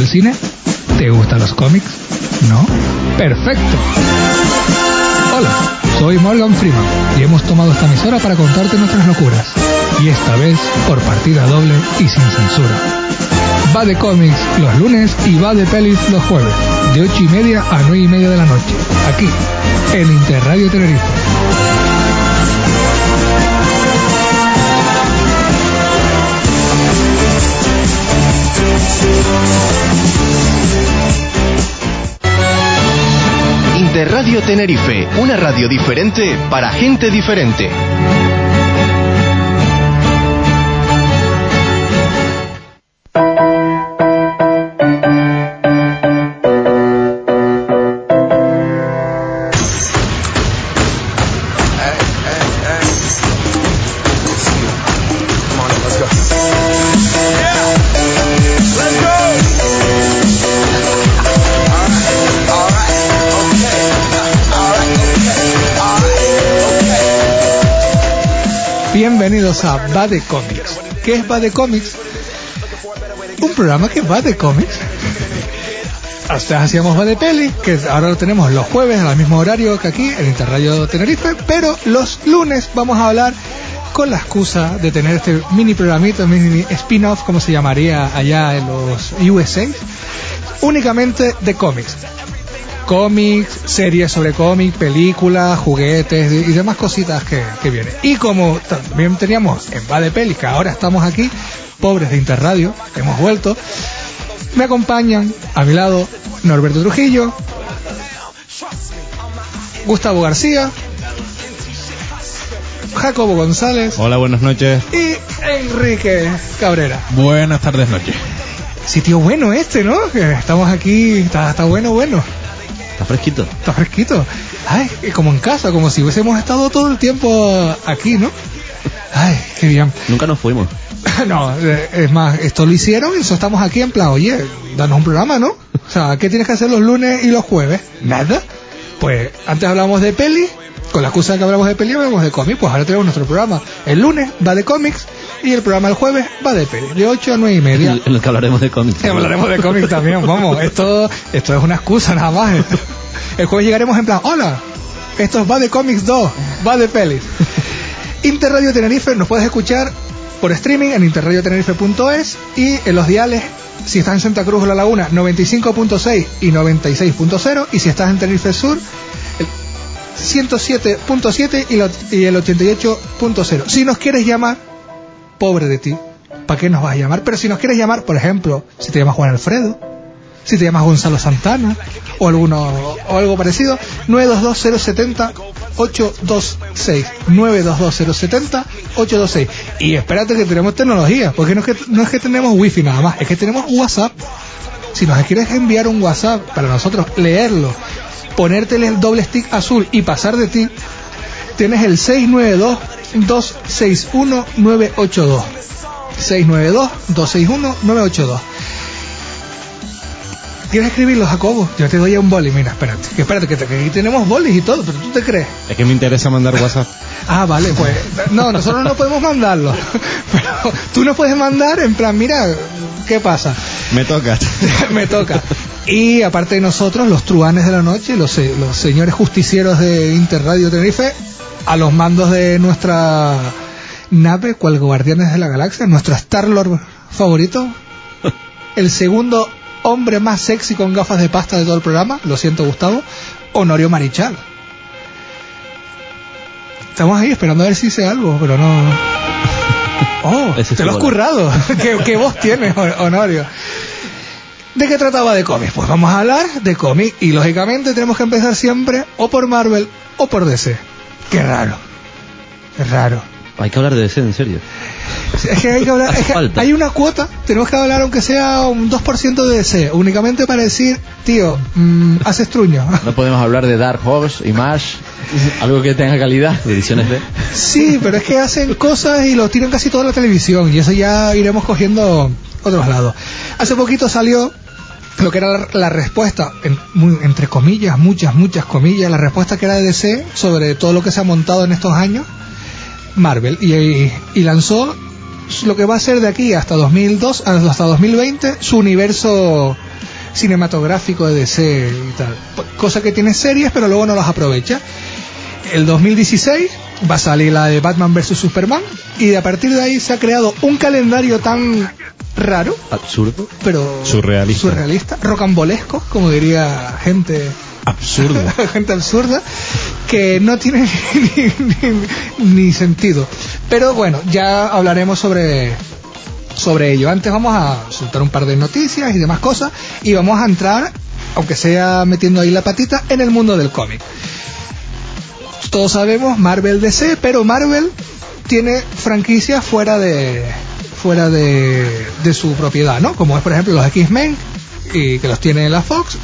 el cine? ¿Te gustan los cómics? ¿No? Perfecto. Hola, soy Morgan Freeman y hemos tomado esta emisora para contarte nuestras locuras. Y esta vez por partida doble y sin censura. Va de cómics los lunes y va de pelis los jueves, de 8 y media a 9 y media de la noche, aquí, en Interradio Tenerife. Interradio Tenerife, una radio diferente para gente diferente. Va de Comics. ¿Qué es Va de Comics? Un programa que va de cómics. Hasta hacíamos Va de Peli, que ahora lo tenemos los jueves al mismo horario que aquí en Interradio Tenerife, pero los lunes vamos a hablar con la excusa de tener este mini programito, mini spin-off, como se llamaría allá en los USA, únicamente de cómics cómics, series sobre cómics, películas, juguetes y demás cositas que, que vienen. Y como también teníamos en Va de Pelis, que ahora estamos aquí, pobres de Interradio, hemos vuelto, me acompañan a mi lado Norberto Trujillo, Gustavo García, Jacobo González. Hola, buenas noches. Y Enrique Cabrera. Buenas tardes, noches. Sitio bueno este, ¿no? Que estamos aquí, está, está bueno, bueno. Está fresquito. Está fresquito. Ay, como en casa, como si hubiésemos estado todo el tiempo aquí, ¿no? Ay, qué bien. Nunca nos fuimos. no, eh, es más, esto lo hicieron y eso estamos aquí en plan, oye, danos un programa, ¿no? O sea, ¿qué tienes que hacer los lunes y los jueves? Nada. Pues antes hablamos de peli, con la excusa de que hablamos de peli hablamos de cómics, pues ahora tenemos nuestro programa. El lunes va de cómics y el programa el jueves va de peli, de 8 a 9 y media. En el que hablaremos de cómics. Hablaremos de cómics también, vamos, esto, esto es una excusa nada más. El jueves llegaremos en plan, hola, esto va de cómics 2, va de pelis. Interradio Tenerife nos puedes escuchar por streaming en interradiotenerife.es y en los diales, si estás en Santa Cruz o La Laguna, 95.6 y 96.0 y si estás en Tenerife Sur, el 107.7 y, lo- y el 88.0. Si nos quieres llamar, pobre de ti, ¿para qué nos vas a llamar? Pero si nos quieres llamar, por ejemplo, si te llamas Juan Alfredo, si te llamas Gonzalo Santana o alguno o algo parecido 922 826 922 826 y espérate que tenemos tecnología porque no es que no es que tenemos wifi nada más es que tenemos WhatsApp. Si nos quieres enviar un WhatsApp para nosotros leerlo ponértele el doble stick azul y pasar de ti tienes el 692 261 982 692 261 982 ¿Quieres escribirlo, Jacobo? Yo te doy un boli, mira, espérate. Que espérate, que, aquí tenemos bolis y todo, pero tú te crees. Es que me interesa mandar WhatsApp. Ah, vale, pues. No, nosotros no podemos mandarlo. Pero tú nos puedes mandar en plan, mira, ¿qué pasa? Me toca. Me toca. Y aparte de nosotros, los truanes de la noche, los, los señores justicieros de Interradio Tenerife, a los mandos de nuestra nave, cual Guardianes de la Galaxia, nuestro Star-Lord favorito, el segundo hombre más sexy con gafas de pasta de todo el programa, lo siento Gustavo, Honorio Marichal. Estamos ahí esperando a ver si dice algo, pero no... Oh, Ese te lo has currado. ¿Qué, qué voz tienes, Honorio? ¿De qué trataba de cómics? Pues vamos a hablar de cómics y lógicamente tenemos que empezar siempre o por Marvel o por DC. Qué raro. Qué raro. Hay que hablar de DC, en serio. Es que hay que hablar, es que falta. hay una cuota, tenemos que hablar aunque sea un 2% de DC, únicamente para decir, tío, mm, haces truño. No podemos hablar de Dark Horse, Image, algo que tenga calidad. Ediciones de. Sí, pero es que hacen cosas y lo tiran casi toda la televisión y eso ya iremos cogiendo otros lados. Hace poquito salió lo que era la, la respuesta, en- muy- entre comillas, muchas, muchas comillas, la respuesta que era de DC sobre todo lo que se ha montado en estos años, Marvel, y, lanzó lo que va a ser de aquí hasta 2002, hasta 2020, su universo cinematográfico de DC y tal. Cosa que tiene series, pero luego no las aprovecha. El 2016 va a salir la de Batman vs Superman y a partir de ahí se ha creado un calendario tan raro, Absurdo. pero Surrealista. surrealista, rocambolesco, como diría gente Absurdo. gente absurda que no tiene ni, ni- ni sentido. Pero bueno, ya hablaremos sobre sobre ello. Antes vamos a soltar un par de noticias y demás cosas y vamos a entrar, aunque sea metiendo ahí la patita, en el mundo del cómic. Todos sabemos Marvel DC, pero Marvel tiene franquicias fuera de fuera de, de su propiedad, ¿no? Como es por ejemplo los X-Men y que los tiene la Fox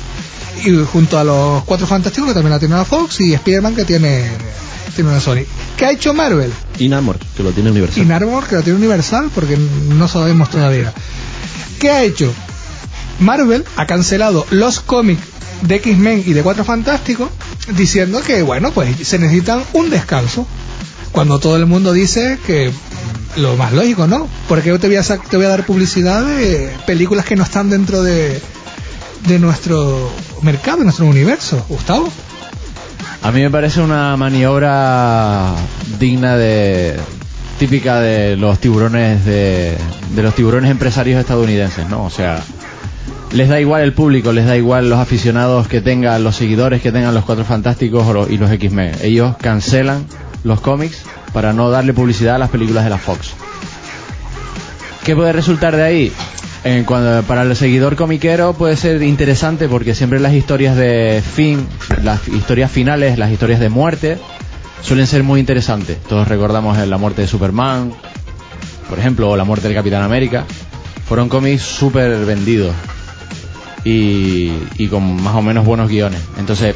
y junto a los Cuatro Fantásticos que también la tiene la Fox y Spider-Man que tiene tiene una Sony. ¿Qué ha hecho Marvel? Y Namor, que lo tiene Universal. Narmor, que la tiene Universal, porque no sabemos todavía. ¿Qué ha hecho? Marvel ha cancelado los cómics de X-Men y de Cuatro Fantásticos, diciendo que, bueno, pues se necesitan un descanso. Cuando todo el mundo dice que lo más lógico, ¿no? Porque yo te voy a, te voy a dar publicidad de películas que no están dentro de, de nuestro mercado, de nuestro universo. Gustavo. A mí me parece una maniobra digna de típica de los tiburones de, de los tiburones empresarios estadounidenses, ¿no? O sea, les da igual el público, les da igual los aficionados que tengan, los seguidores que tengan los Cuatro Fantásticos y los X-Men. Ellos cancelan los cómics para no darle publicidad a las películas de la Fox. ¿Qué puede resultar de ahí? En cuando, para el seguidor comiquero puede ser interesante porque siempre las historias de fin, las historias finales, las historias de muerte, suelen ser muy interesantes. Todos recordamos la muerte de Superman, por ejemplo, o la muerte del Capitán América. Fueron cómics súper vendidos y, y con más o menos buenos guiones. Entonces,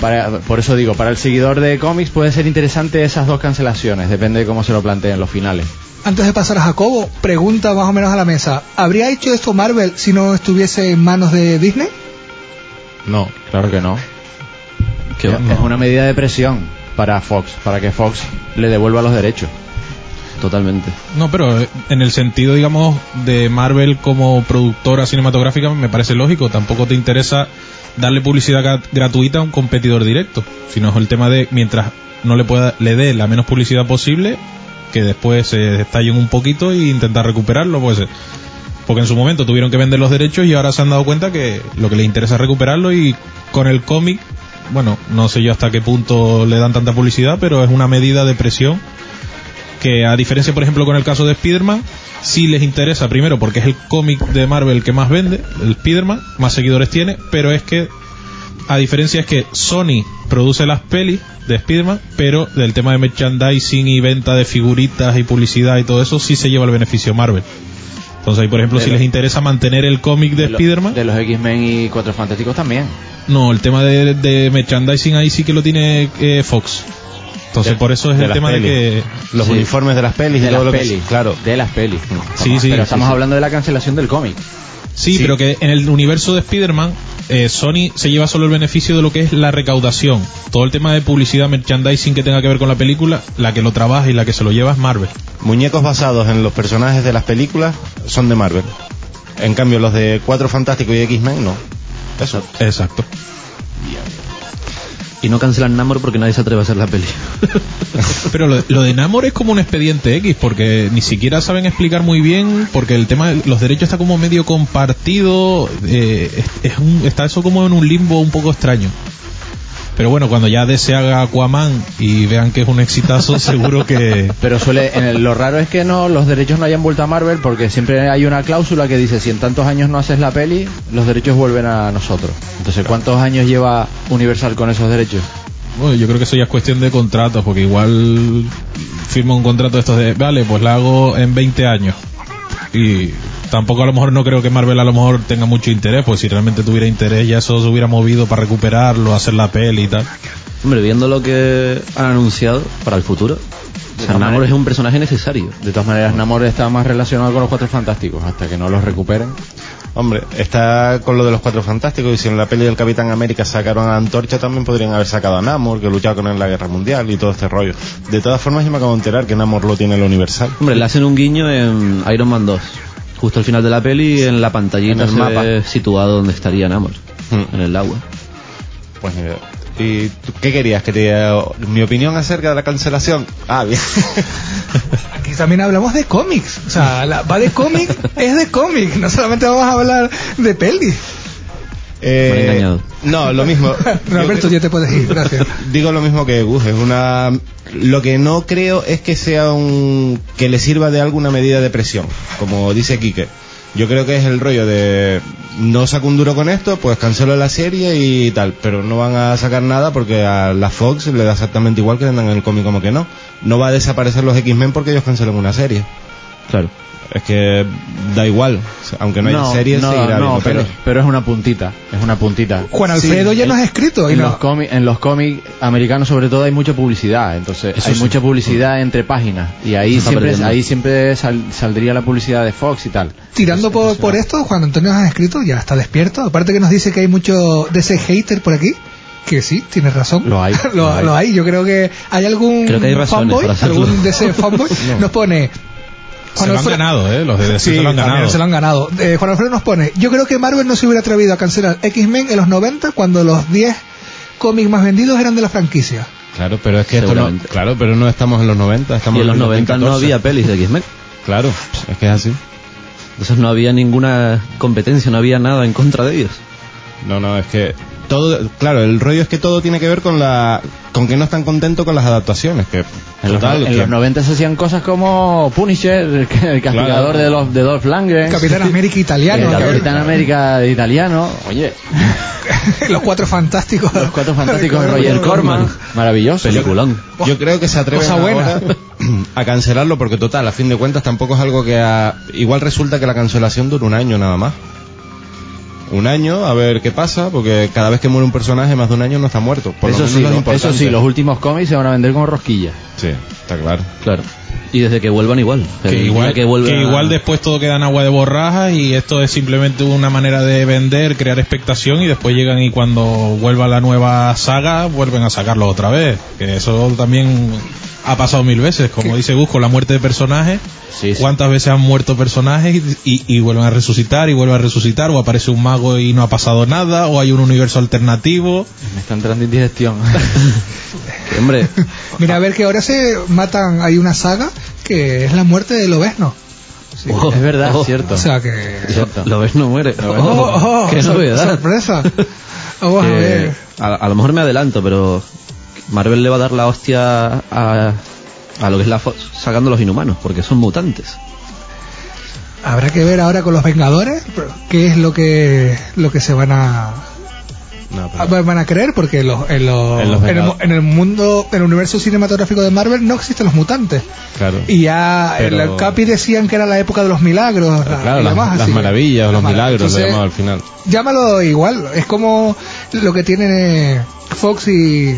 para, por eso digo, para el seguidor de cómics puede ser interesante esas dos cancelaciones, depende de cómo se lo planteen los finales. Antes de pasar a Jacobo, pregunta más o menos a la mesa. ¿Habría hecho esto Marvel si no estuviese en manos de Disney? No, claro que no. Que va- Es una medida de presión para Fox, para que Fox le devuelva los derechos. Totalmente. No, pero eh, en el sentido, digamos, de Marvel como productora cinematográfica me parece lógico. Tampoco te interesa darle publicidad gra- gratuita a un competidor directo, sino es el tema de mientras no le pueda le dé la menos publicidad posible, que después se destallen un poquito e intentar recuperarlo, pues porque en su momento tuvieron que vender los derechos y ahora se han dado cuenta que lo que les interesa es recuperarlo y con el cómic, bueno, no sé yo hasta qué punto le dan tanta publicidad, pero es una medida de presión que a diferencia, por ejemplo, con el caso de Spider-Man, sí les interesa primero porque es el cómic de Marvel que más vende, el Spider-Man, más seguidores tiene, pero es que a diferencia es que Sony produce las pelis de Spider-Man, pero del tema de merchandising y venta de figuritas y publicidad y todo eso sí se lleva el beneficio Marvel. Entonces ahí, por ejemplo, De si les interesa mantener el cómic de, lo- Spider-Man, De los X-Men y Cuatro Fantásticos también. no, el tema de, de merchandising ahí sí que lo tiene eh, Fox. Entonces De- por eso es el tema de que... Los Sí. uniformes de las pelis De y todo las lo que pelis. claro. De las pelis. Sí, sí, Pero sí, estamos sí. hablando de la cancelación del cómic. Sí, Sí. pero que en el universo de Spider-Man, eh, Sony se lleva solo el beneficio de lo que es la recaudación. Todo el tema de publicidad, merchandising que tenga que ver con la película, la que lo trabaja y la que se lo lleva es Marvel. Muñecos basados en los personajes de las películas son de Marvel. En cambio, los de Cuatro Fantásticos y X-Men no. Eso. Exacto. Y no cancelan Namor porque nadie se atreve a hacer la peli. Pero lo, lo de Namor es como un expediente X, porque ni siquiera saben explicar muy bien, porque el tema de los derechos está como medio compartido, eh, es, es un- está eso como en un limbo un poco extraño. Pero bueno, cuando ya DC haga Aquaman y vean que es un exitazo, seguro que... Pero suele, en el- lo raro es que no los derechos no hayan vuelto a Marvel porque siempre hay una cláusula que dice si en tantos años no haces la peli, los derechos vuelven a nosotros. Entonces, ¿cuántos años lleva Universal con esos derechos? Bueno, yo creo que eso ya es cuestión de contratos, porque igual firma un contrato de estos de, vale, pues la hago en 20 años. Y tampoco a lo mejor no creo que Marvel a lo mejor tenga mucho interés, pues si realmente tuviera interés ya eso se hubiera movido para recuperarlo, hacer la peli y tal. Hombre, viendo lo que han anunciado para el futuro, o sea, Namor es un personaje necesario. De todas maneras, Namor está más relacionado con los Cuatro Fantásticos hasta que no los recuperen. Hombre, está con lo de los Cuatro Fantásticos y si en la peli del Capitán América sacaron a Antorcha también podrían haber sacado a Namor, que luchaba con él en la Guerra Mundial y todo este rollo. De todas formas, yo me acabo de enterar que Namor lo tiene el Universal. Hombre, le hacen un guiño en Iron Man 2. Justo al final de la peli, en la pantallita En el se mapa. ve situado donde estaría Namor, Mm. en el agua. Pues ni idea. ¿Y tú qué querías? ¿Que te mi opinión acerca de la cancelación? Ah, bien. Aquí también hablamos de cómics. O sea, la, va de cómic, es de cómic. No solamente vamos a hablar de pelis. Eh. No, lo mismo. No, Alberto, ya te puedes ir, gracias. Digo lo mismo que Gus, es una lo que no creo es que sea un que le sirva de alguna medida de presión, como dice Quique. Yo creo que es el rollo de no saco un duro con esto, pues cancelo la serie y tal, pero no van a sacar nada porque a la Fox le da exactamente igual que vendan el cómic como que no. No va a desaparecer los X-Men porque ellos cancelan una serie. Claro. Es que da igual, aunque no haya series, no, seguirá no, pero, pelis. pero es una puntita, es una puntita. Juan Alfredo ya en- nos ha escrito. Y en, no- los cómics, en los cómics americanos sobre todo hay mucha publicidad, entonces Eso hay sí. mucha publicidad entre páginas y ahí Se siempre perdiendo. ahí siempre sal- saldría la publicidad de Fox y tal. Tirando por, por esto, Juan Antonio nos ha escrito, ya está despierto. Aparte que nos dice que hay mucho de ese hater por aquí. Que sí, tienes razón. Lo hay, lo, lo hay. lo hay. Yo creo que hay algún Creo que hay razones fanboy, algún de ese fanboy, nos pone. Se lo han ganado, ¿eh? Los de DC Sí, se lo han ganado. se lo han ganado. Eh, Juan Alfredo nos pone, yo creo que Marvel no se hubiera atrevido a cancelar X-Men en los 90 cuando los 10 cómics más vendidos eran de la franquicia. Claro, pero es que esto no, claro, pero no estamos en los 90, estamos Y en los el 90 no 2014. había pelis de X-Men. Claro, es que es así. Entonces no había ninguna competencia, no había nada en contra de ellos. No, no, es que todo, claro, el rollo es que todo tiene que ver con la, con que no están contentos con las adaptaciones, que En, los, en que- los 90 se hacían cosas como Punisher, el, el castigador Claro. de, los, de Dolph Lundgren, Capitán América italiano. el Capitán América italiano, oye, los cuatro fantásticos. los cuatro fantásticos de Roger Corman, maravilloso. Peliculón. yo creo que se atreven ahora a cancelarlo porque total, a fin de cuentas tampoco es algo que a- igual resulta que la cancelación dura un año nada más. Un año, a ver qué pasa, porque cada vez que muere un personaje más de un año no está muerto. Por lo Eso menos sí, lo eso sí, los últimos cómics se van a vender como rosquillas. Sí, está claro. Claro. Y desde que vuelvan igual. Que igual, que igual después todo queda en agua de borrajas y esto es simplemente una manera de vender, crear expectación y después llegan y cuando vuelva la nueva saga vuelven a sacarlo otra vez. Que eso también ha pasado mil veces. Como dice Gus, con la muerte de personajes. Sí, sí. ¿Cuántas veces han muerto personajes y, y vuelven a resucitar y vuelven a resucitar? O aparece un mago y no ha pasado nada, o hay un universo alternativo. Me está entrando indigestión. Hombre, Mira, a ver que ahora se matan, hay una saga que es la muerte de Lobezno. Oh, es verdad, oh, cierto. O sea que... Cierto. lo ves no muere. Oh, oh, Qué sor- novedad. sorpresa. Vamos a ver. a, a lo mejor me adelanto, pero Marvel le va a dar la hostia a, a lo que es la Fox sacando los inhumanos, porque son mutantes. Habrá que ver ahora con los Vengadores qué es lo que lo que se van a No, a- pero- van a creer porque los- en, los- En los en el, Vengadores. en el mundo en el universo cinematográfico de Marvel no existen los mutantes claro. y ya en el Capi decían que era la época de los milagros la- Claro, las, demás, las así. maravillas, los milagros, Entonces, llamaba al final. llámalo igual es como lo que tiene Fox y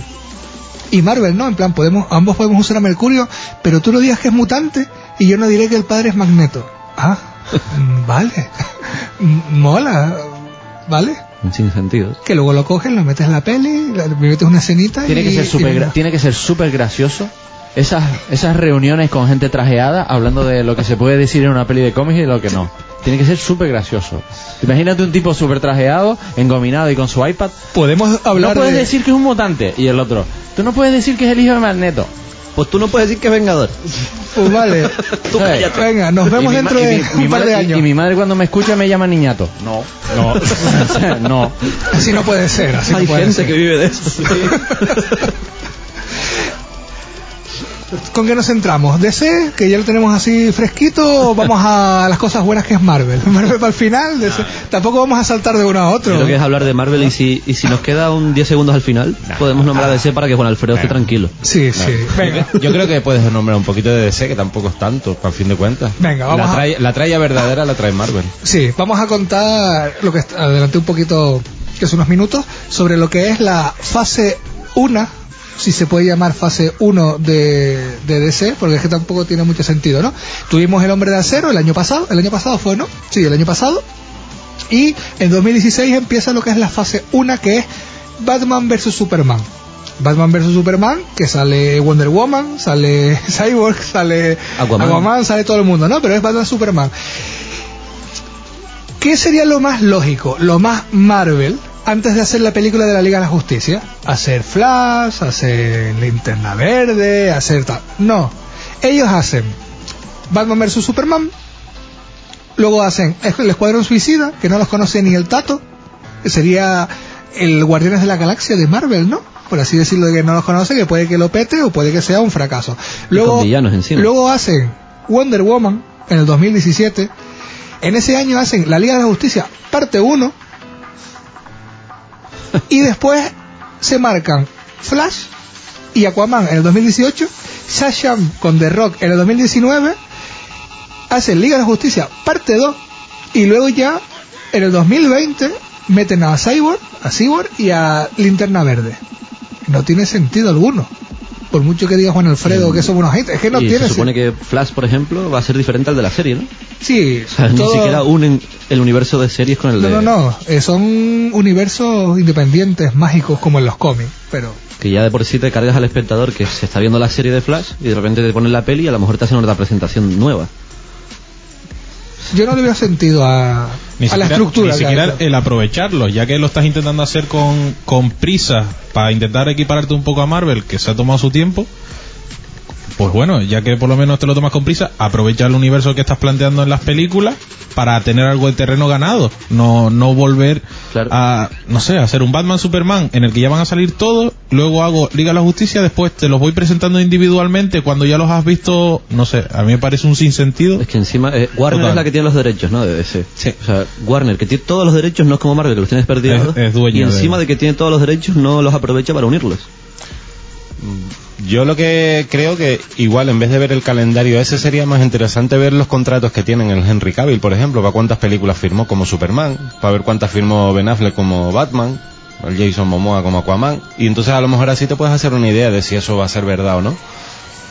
y Marvel, ¿no? En plan, podemos, ambos podemos usar a Mercurio, pero tú no digas que es mutante y yo no diré que el padre es Magneto. Ah, vale. Mola, ¿vale? Sin sentido. Que luego lo coges, lo metes en la peli, le metes una escenita tiene y... que ser y gra- tiene que ser súper gracioso esas esas reuniones con gente trajeada hablando de lo que se puede decir en una peli de cómics y de lo que no tiene que ser súper gracioso imagínate un tipo súper trajeado engominado y con su iPad Podemos hablar no puedes de... decir que es un mutante y el otro tú no puedes decir que es el hijo de Magneto Pues tú no puedes decir que es Vengador. Pues vale. Tú ¿Sabes? cállate. Venga, nos vemos dentro de mi- mi un par de y- años. y mi madre cuando me escucha me llama niñato no no no Así no puede ser, así Hay no puede gente ser. que vive de eso. ¿Con qué nos centramos? ¿DC, que ya lo tenemos así fresquito, o vamos a las cosas buenas que es Marvel? Marvel para el final, DC. tampoco vamos a saltar de uno a otro. Creo que es hablar de Marvel y si, y si nos queda un 10 segundos al final, podemos nombrar a DC para que Juan Alfredo esté tranquilo. Sí, sí. Venga. Yo creo que puedes nombrar un poquito de DC, que tampoco es tanto, para fin de cuentas. Venga, vamos la, a- la tralla verdadera la trae Marvel. Sí, vamos a contar lo que adelanté un poquito, que es unos minutos, sobre lo que es la fase 1, si se puede llamar fase 1 de, de DC, porque es que tampoco tiene mucho sentido, ¿no? Tuvimos el Hombre de Acero el año pasado, el año pasado fue, ¿no? Sí, el año pasado. Y en 2016 empieza lo que es la fase 1, que es Batman vs Superman. Batman vs Superman, que sale Wonder Woman, sale Cyborg, sale Aquaman. Aquaman, sale todo el mundo, ¿no? Pero es Batman Superman. ¿Qué sería lo más lógico, lo más Marvel, antes de hacer la película de la Liga de la Justicia? Hacer Flash, hacer Linterna Verde, hacer tal. No. Ellos hacen Batman vs Superman, luego hacen el Escuadrón Suicida, que no los conoce ni el Tato, que sería el Guardianes de la Galaxia de Marvel, ¿no? Por así decirlo, que no los conoce, que puede que lo pete o puede que sea un fracaso. Luego, luego hacen Wonder Woman en el 2017. En ese año hacen la Liga de la Justicia parte 1. y después se marcan Flash y Aquaman en el 2018. Shazam con The Rock en el 2019. Hacen Liga de Justicia parte 2. Y luego ya en el 2020 meten a Cyborg, a Cyborg y a Linterna Verde. No tiene sentido alguno. Por mucho que diga Juan Alfredo que somos unos agentes, es que no y tiene se supone que Flash, por ejemplo, va a ser diferente al de la serie, ¿no? Sí, O sea, todo- ni siquiera unen el universo de series con el No, de... no, no. eh, son universos independientes, mágicos, como en los cómics. Pero Que ya de por sí te cargas al espectador que se está viendo la serie de Flash y de repente te ponen la peli y a lo mejor te hacen otra presentación nueva. Yo no le veo sentido a, Ni a la estructura. ni siquiera el aprovecharlo, ya que lo estás intentando hacer con, con prisa para intentar equipararte un poco a Marvel, que se ha tomado su tiempo. Pues bueno, ya que por lo menos te lo tomas con prisa, aprovecha el universo que estás planteando en las películas para tener algo de terreno ganado. No, no volver Claro. a, no sé, a hacer un Batman Superman en el que ya van a salir todos, luego hago Liga de la Justicia, después te los voy presentando individualmente cuando ya los has visto, no sé, a mí me parece un sinsentido. Es que encima eh, Warner Total. es la que tiene los derechos, ¿no? De DC. Sí. O sea, Warner, que tiene todos los derechos, no es como Marvel, que los tienes perdidos. Es- es dueño y encima de- de... que tiene todos los derechos, no los aprovecha para unirlos. Yo lo que creo que igual en vez de ver el calendario ese sería más interesante ver los contratos que tienen el Henry Cavill, por ejemplo, para cuántas películas firmó como Superman, para ver cuántas firmó Ben Affleck como Batman, el Jason Momoa como Aquaman, y entonces a lo mejor así te puedes hacer una idea de si eso va a ser verdad o no.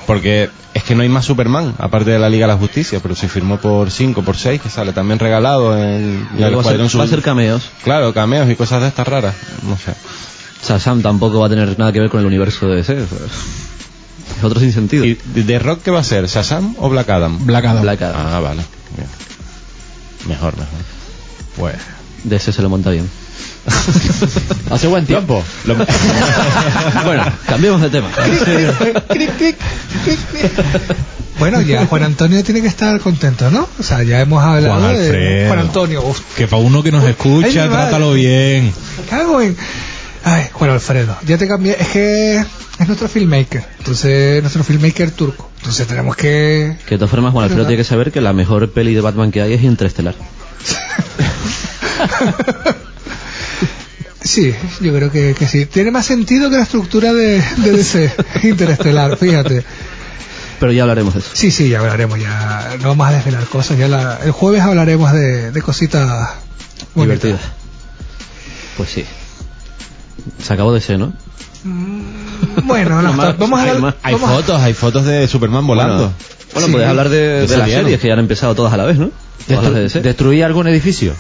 Porque es que no hay más Superman, aparte de la Liga de la Justicia, pero si firmó por 5, por 6, que sale también regalado en el luego va, a ser, Escuadrón va a Sul- ser cameos. Claro, cameos y cosas de estas raras, no sé. Sam tampoco va a tener nada que ver con el universo de DC. Es otro sin sentido. ¿Y de Rock qué va a ser? ¿Shazam o Black Adam? Black Adam. Black Adam. Ah, vale. Bien. Mejor, mejor. Pues, DC se lo monta bien. Hace buen tiempo. bueno, cambiemos de tema. Bueno, ya Juan Antonio tiene que estar contento, ¿no? O sea, ya hemos hablado Juan de. Juan Antonio. Uf, que para uno que nos escucha, trátalo bien. me cago en... Ay, Juan Alfredo, ya te cambié. Es que es nuestro filmmaker. Entonces, nuestro filmmaker turco. Entonces tenemos que... Que de todas formas, Juan Alfredo tiene que saber que la mejor peli de Batman que hay es Interestelar. Sí, yo creo que, que sí. Tiene más sentido que la estructura de, de DC Interestelar, fíjate. Pero ya hablaremos de eso. Sí, sí, ya hablaremos, ya no vamos a desvelar cosas. Ya la- el jueves hablaremos de, de cositas bonitas. Divertida. Pues sí. Se acabó de ser, ¿no? Bueno, no, más, vamos a hay hablar. Hay vamos a- fotos, hay fotos de Superman volando. Bueno, Sí. podés hablar de, de De las series que ya han empezado todas a la vez, ¿no? Todas las de DC. ¿Destruía algún edificio?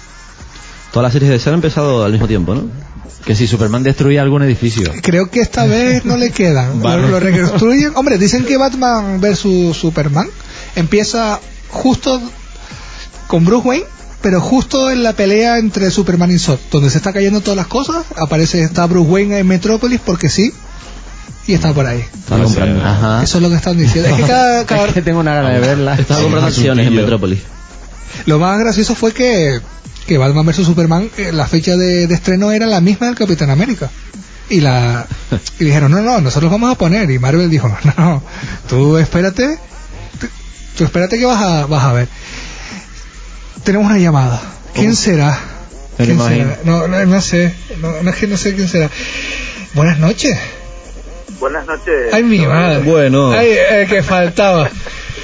Todas las series de DC han empezado al mismo tiempo, ¿no? Que si Superman destruía algún edificio. Creo que esta vez no le quedan. Lo, lo reconstruyen. Hombre, dicen que Batman vs Superman empieza justo con Bruce Wayne, pero justo en la pelea entre Superman y Zod, donde se está cayendo todas las cosas, aparece está Bruce Wayne en Metrópolis porque sí, y está por ahí. Están comprando. Ajá. Eso es lo que están diciendo. Es que cada, cada- Es que tengo una gana de verla. Estaba comprando acciones en. Metrópolis. lo más gracioso fue que, que Batman vs Superman, eh, la fecha de, de estreno era la misma del Capitán América. Y la y dijeron, no, no, nosotros vamos a poner. Y Marvel dijo, no, no, tú espérate, tú, tú espérate que vas a, vas a ver. Tenemos una llamada. ¿Quién será? Me ¿Quién será? No, no, no sé, no, no es que no sé quién será. Buenas noches. Buenas noches. Ay, mi madre. Bueno. Ay, el que faltaba.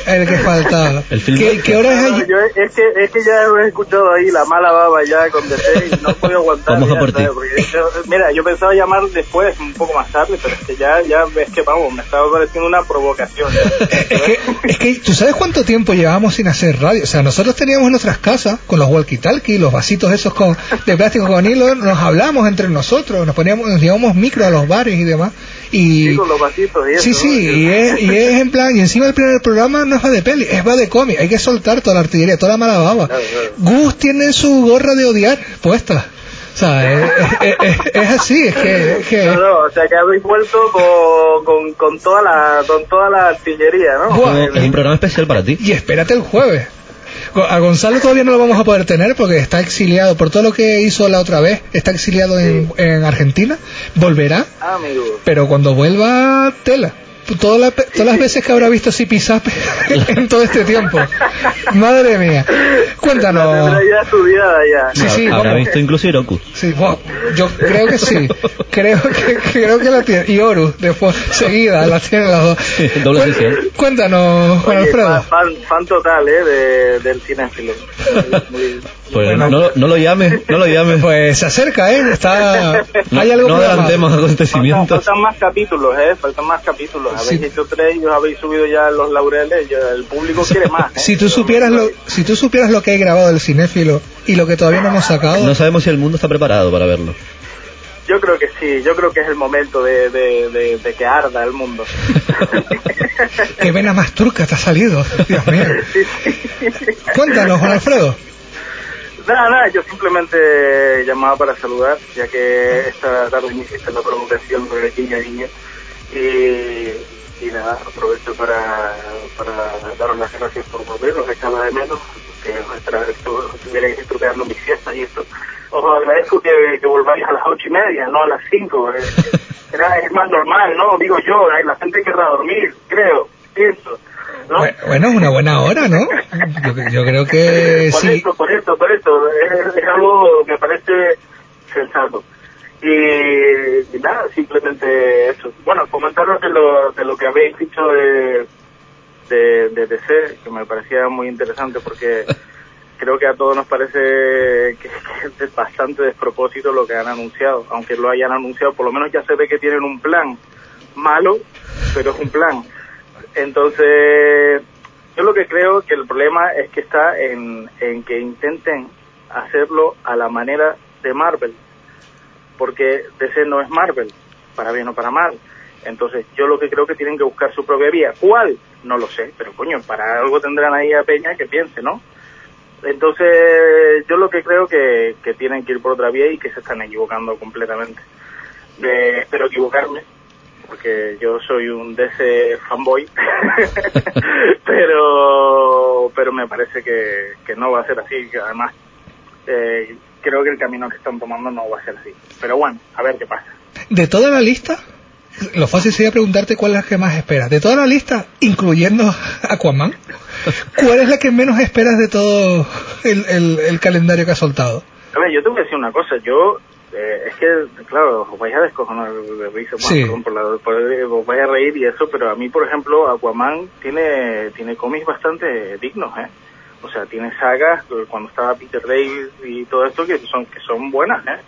El que faltaba. El film- ¿Qué, qué hora es No, allí? yo es que, es que ya he escuchado ahí la mala baba ya con DC y no puedo aguantar. Vamos a por ti. mira, yo pensaba llamar después, un poco más tarde, pero es que ya, ya ves que vamos, me estaba pareciendo una provocación. Es que, es que tú sabes cuánto tiempo llevábamos sin hacer radio. O sea, nosotros teníamos en nuestras casas con los walkie-talkie, los vasitos esos con, de plástico con hilo, nos hablamos entre nosotros, nos poníamos, nos llevábamos micro a los bares y demás. Y Sí, con los vasitos y eso. sí, sí, y es, y es en plan, y encima del primer programa no es va de peli, es va de cómic. Hay que soltar toda la artillería, toda la mala baba. Gus tiene su gorra de odiar puesta. O sea, es, es- es- es así, es que... es que- No, no, o sea que habéis vuelto con, con, con toda la con toda la artillería, ¿no? Buah. Es un programa especial para ti. Y espérate el jueves. A Gonzalo todavía no lo vamos a poder tener porque está exiliado por todo lo que hizo la otra vez. Está exiliado en, en Argentina. Volverá, Ah, amigo. pero cuando vuelva, tela. Todas las, todas las veces que habrá visto Zipizape en todo este tiempo. Madre mía. La Cuéntanos. ya estudiada ya. Sí, sí, Habrá visto incluso Hiroku. Sí, wow, yo creo que sí. Creo que, creo que la tiene. Y Horus, después, seguida, la tienen las dos. Doble Cuen- sesión. Cuéntanos, Juan Oye, Alfredo. fan, fan, total, ¿eh? De, del cinéfilo. Muy- Pues Bueno. no, no lo llames, no lo llames. Pues se acerca, ¿eh? Está... no, Hay algo no adelantemos Faltan, acontecimientos. faltan más capítulos, ¿eh? Faltan más capítulos. Habéis Sí. hecho tres y os habéis subido ya los laureles. ya el público quiere más. ¿eh? Si tú supieras lo, si tú supieras lo que hay grabado del cinéfilo y lo que todavía no hemos sacado, No sabemos si el mundo está preparado para verlo. Yo creo que sí. Yo creo que es el momento de, de, de, de que arda el mundo. qué vena más turca te ha salido, Dios mío. Sí, sí. Cuéntanos, Juan Alfredo. Nada, nada, yo simplemente llamaba para saludar, ya que esta tarde me hiciste la provocación por aquí, niña. Y, y nada, aprovecho para, para daros las gracias por volver, os echaba de menos, que os estra- estu- estuvierais estropeando mis fiestas y esto. Os agradezco que, que volváis a las ocho y media, no a las cinco. eh. Era, es más normal, ¿no? Digo yo, eh, la gente querrá dormir, creo, pienso. ¿no? Bu- Bueno, es una buena hora, ¿no? Yo, yo creo que por sí. eso, por eso, por eso. Es, es algo que me parece sensato. Y, y nada, simplemente eso. Bueno, comentaros de lo, de lo que habéis dicho de, de, de DC, que me parecía muy interesante porque creo que a todos nos parece que, que es bastante despropósito lo que han anunciado. Aunque lo hayan anunciado, por lo menos ya se ve que tienen un plan malo, pero es un plan. Entonces, yo lo que creo que el problema es que está en, en que intenten hacerlo a la manera de Marvel, porque DC no es Marvel, para bien o para mal. Entonces, yo lo que creo que tienen que buscar su propia vía. ¿Cuál? No lo sé, pero coño, para algo tendrán ahí a Peña que piense, ¿no? Entonces, yo lo que creo que, que tienen que ir por otra vía y que se están equivocando completamente. Eh, espero equivocarme, porque yo soy un DC fanboy, pero pero me parece que, que no va a ser así, además eh, creo que el camino que están tomando no va a ser así. Pero bueno, a ver qué pasa. De toda la lista, lo fácil sería preguntarte cuál es la que más esperas. De toda la lista, incluyendo Aquaman, ¿cuál es la que menos esperas de todo el, el- el calendario que ha soltado? A ver, yo te voy a decir una cosa, yo eh, es que, claro, os vais a descojonar de risa, bueno, Sí. por la- por- os vais a reír y eso, pero a mí, por ejemplo, Aquaman tiene tiene cómics bastante dignos, ¿eh? O sea, tiene sagas, eh, cuando estaba Peter Davis y todo esto, que son que son buenas, ¿eh?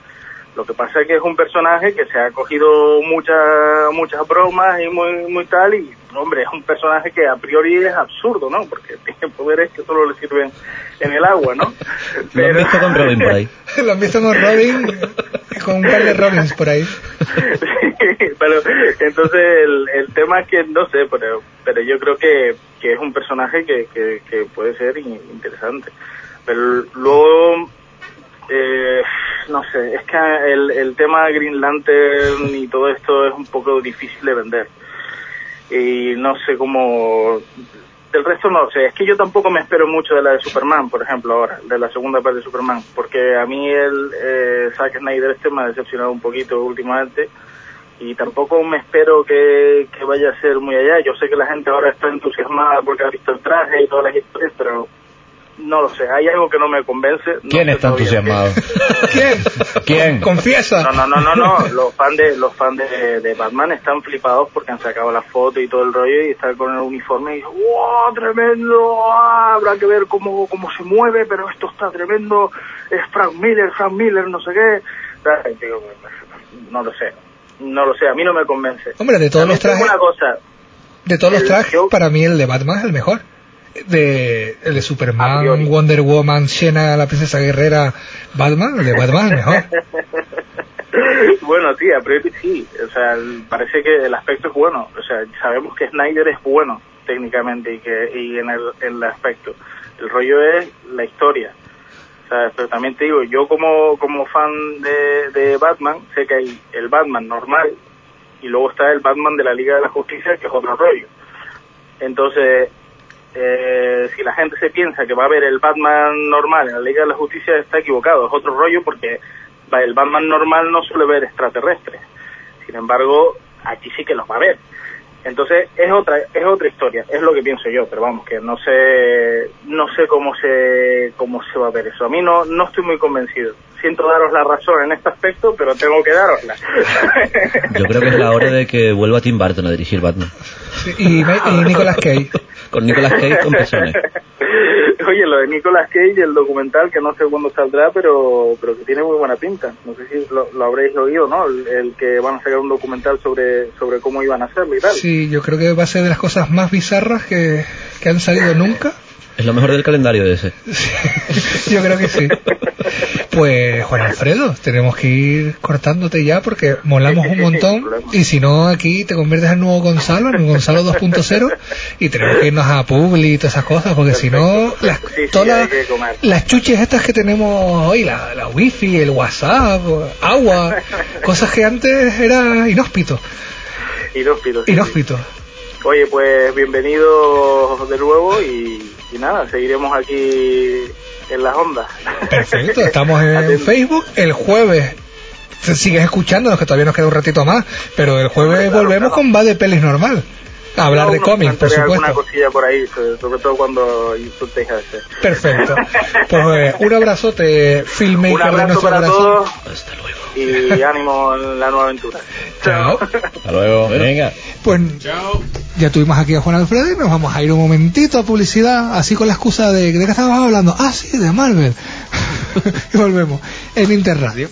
Lo que pasa es que es un personaje que se ha cogido muchas muchas bromas y muy muy tal y hombre es un personaje que a priori es absurdo, ¿no? Porque tiene poderes que solo le sirven en el agua, ¿no? Lo han visto con Robin por ahí. Lo han visto con Robin, con un par de Robins por ahí. pero entonces el, el tema es que no sé, pero pero yo creo que, que es un personaje que, que, que puede ser in- interesante. Pero luego eh, no sé, es que el, el tema Green Lantern y todo esto es un poco difícil de vender. Y no sé cómo... Del resto no sé, es que yo tampoco me espero mucho de la de Superman, por ejemplo, ahora, de la segunda parte de Superman, porque a mí el eh, Zack Snyder este me ha decepcionado un poquito últimamente y tampoco me espero que, que vaya a ser muy allá. Yo sé que la gente ahora está entusiasmada porque ha visto el traje y todas las historias, pero no lo sé, hay algo que no me convence. no ¿Quién está entusiasmado? ¿Quién? ¿Quién? Confiesa. No, no, no, no, no. Los fans de los fans de, de Batman están flipados porque han sacado la foto y todo el rollo y están con el uniforme y dicen, ¡wow, tremendo! ¡Ah! Habrá que ver cómo, cómo se mueve, pero esto está tremendo. Es Frank Miller, Frank Miller, no sé qué. No lo sé. No lo sé, a mí no me convence. Hombre, de todos También los trajes, tengo una cosa, de todos los trajes, yo- para mí el de Batman es el mejor. De, el de Superman. Wonder Woman, Xena, la princesa guerrera, Batman, el de Batman mejor. bueno, sí, a priori sí. O sea, parece que el aspecto es bueno. O sea, sabemos que Snyder es bueno. técnicamente y que y en el, en el aspecto. El rollo es la historia. O sea, pero también te digo, yo como, como fan de, de Batman, sé que hay el Batman normal y luego está el Batman de la Liga de la Justicia, que es otro rollo. Entonces, eh, si la gente se piensa que va a ver el Batman normal en la Liga de la Justicia, está equivocado. Es otro rollo porque va- el Batman normal no suele ver extraterrestres. Sin embargo, aquí sí que los va a ver. Entonces es otra es otra historia, es lo que pienso yo, pero vamos que no sé no sé cómo se cómo se va a ver eso. A mí no no estoy muy convencido. Siento daros la razón en este aspecto, pero tengo que darosla. Yo creo que es la hora de que vuelva Tim Burton a dirigir Batman. Y, y Nicolas Cage. Con Nicolas Cage con pezones. Oye, lo de Nicolas Cage, el documental que no sé cuándo saldrá, pero pero que tiene muy buena pinta. No sé si lo, lo habréis oído, ¿no? El, el que van a sacar un documental sobre sobre cómo iban a hacerlo y tal. Sí, yo creo que va a ser de las cosas más bizarras que, que han salido nunca. Es lo mejor del calendario de ese. Yo creo que sí. Pues Juan Alfredo, tenemos que ir cortándote ya porque molamos un montón y si no aquí te conviertes en nuevo Gonzalo, en un Gonzalo 2.0 y tenemos que irnos a Publi y todas esas cosas porque si no las, Sí, sí, las, chuches estas que tenemos hoy, la, la wifi, el WhatsApp, agua, cosas que antes era inhóspito, Inhóspito. sí, sí. inhóspito. Oye, pues bienvenidos de nuevo y, y nada, seguiremos aquí en las ondas. Perfecto, estamos en. Facebook el jueves. Sigues escuchándonos que todavía nos queda un ratito más, pero el jueves Claro, volvemos claro. con Va de Pelis normal. Hablar de cómics, por comentaré alguna supuesto. cosilla por ahí, sobre todo cuando insultéis a ese. Perfecto. Pues eh, un abrazote, Un filmmaker de abrazo nuestro para corazón. todos Hasta luego. y ánimo en la nueva aventura. Chao. Hasta luego. Venga. Pues ya tuvimos aquí a Juan Alfredo y nos vamos a ir un momentito a publicidad, así con la excusa de ¿de qué estábamos hablando? Ah, sí, de Marvel. y volvemos en Interradio.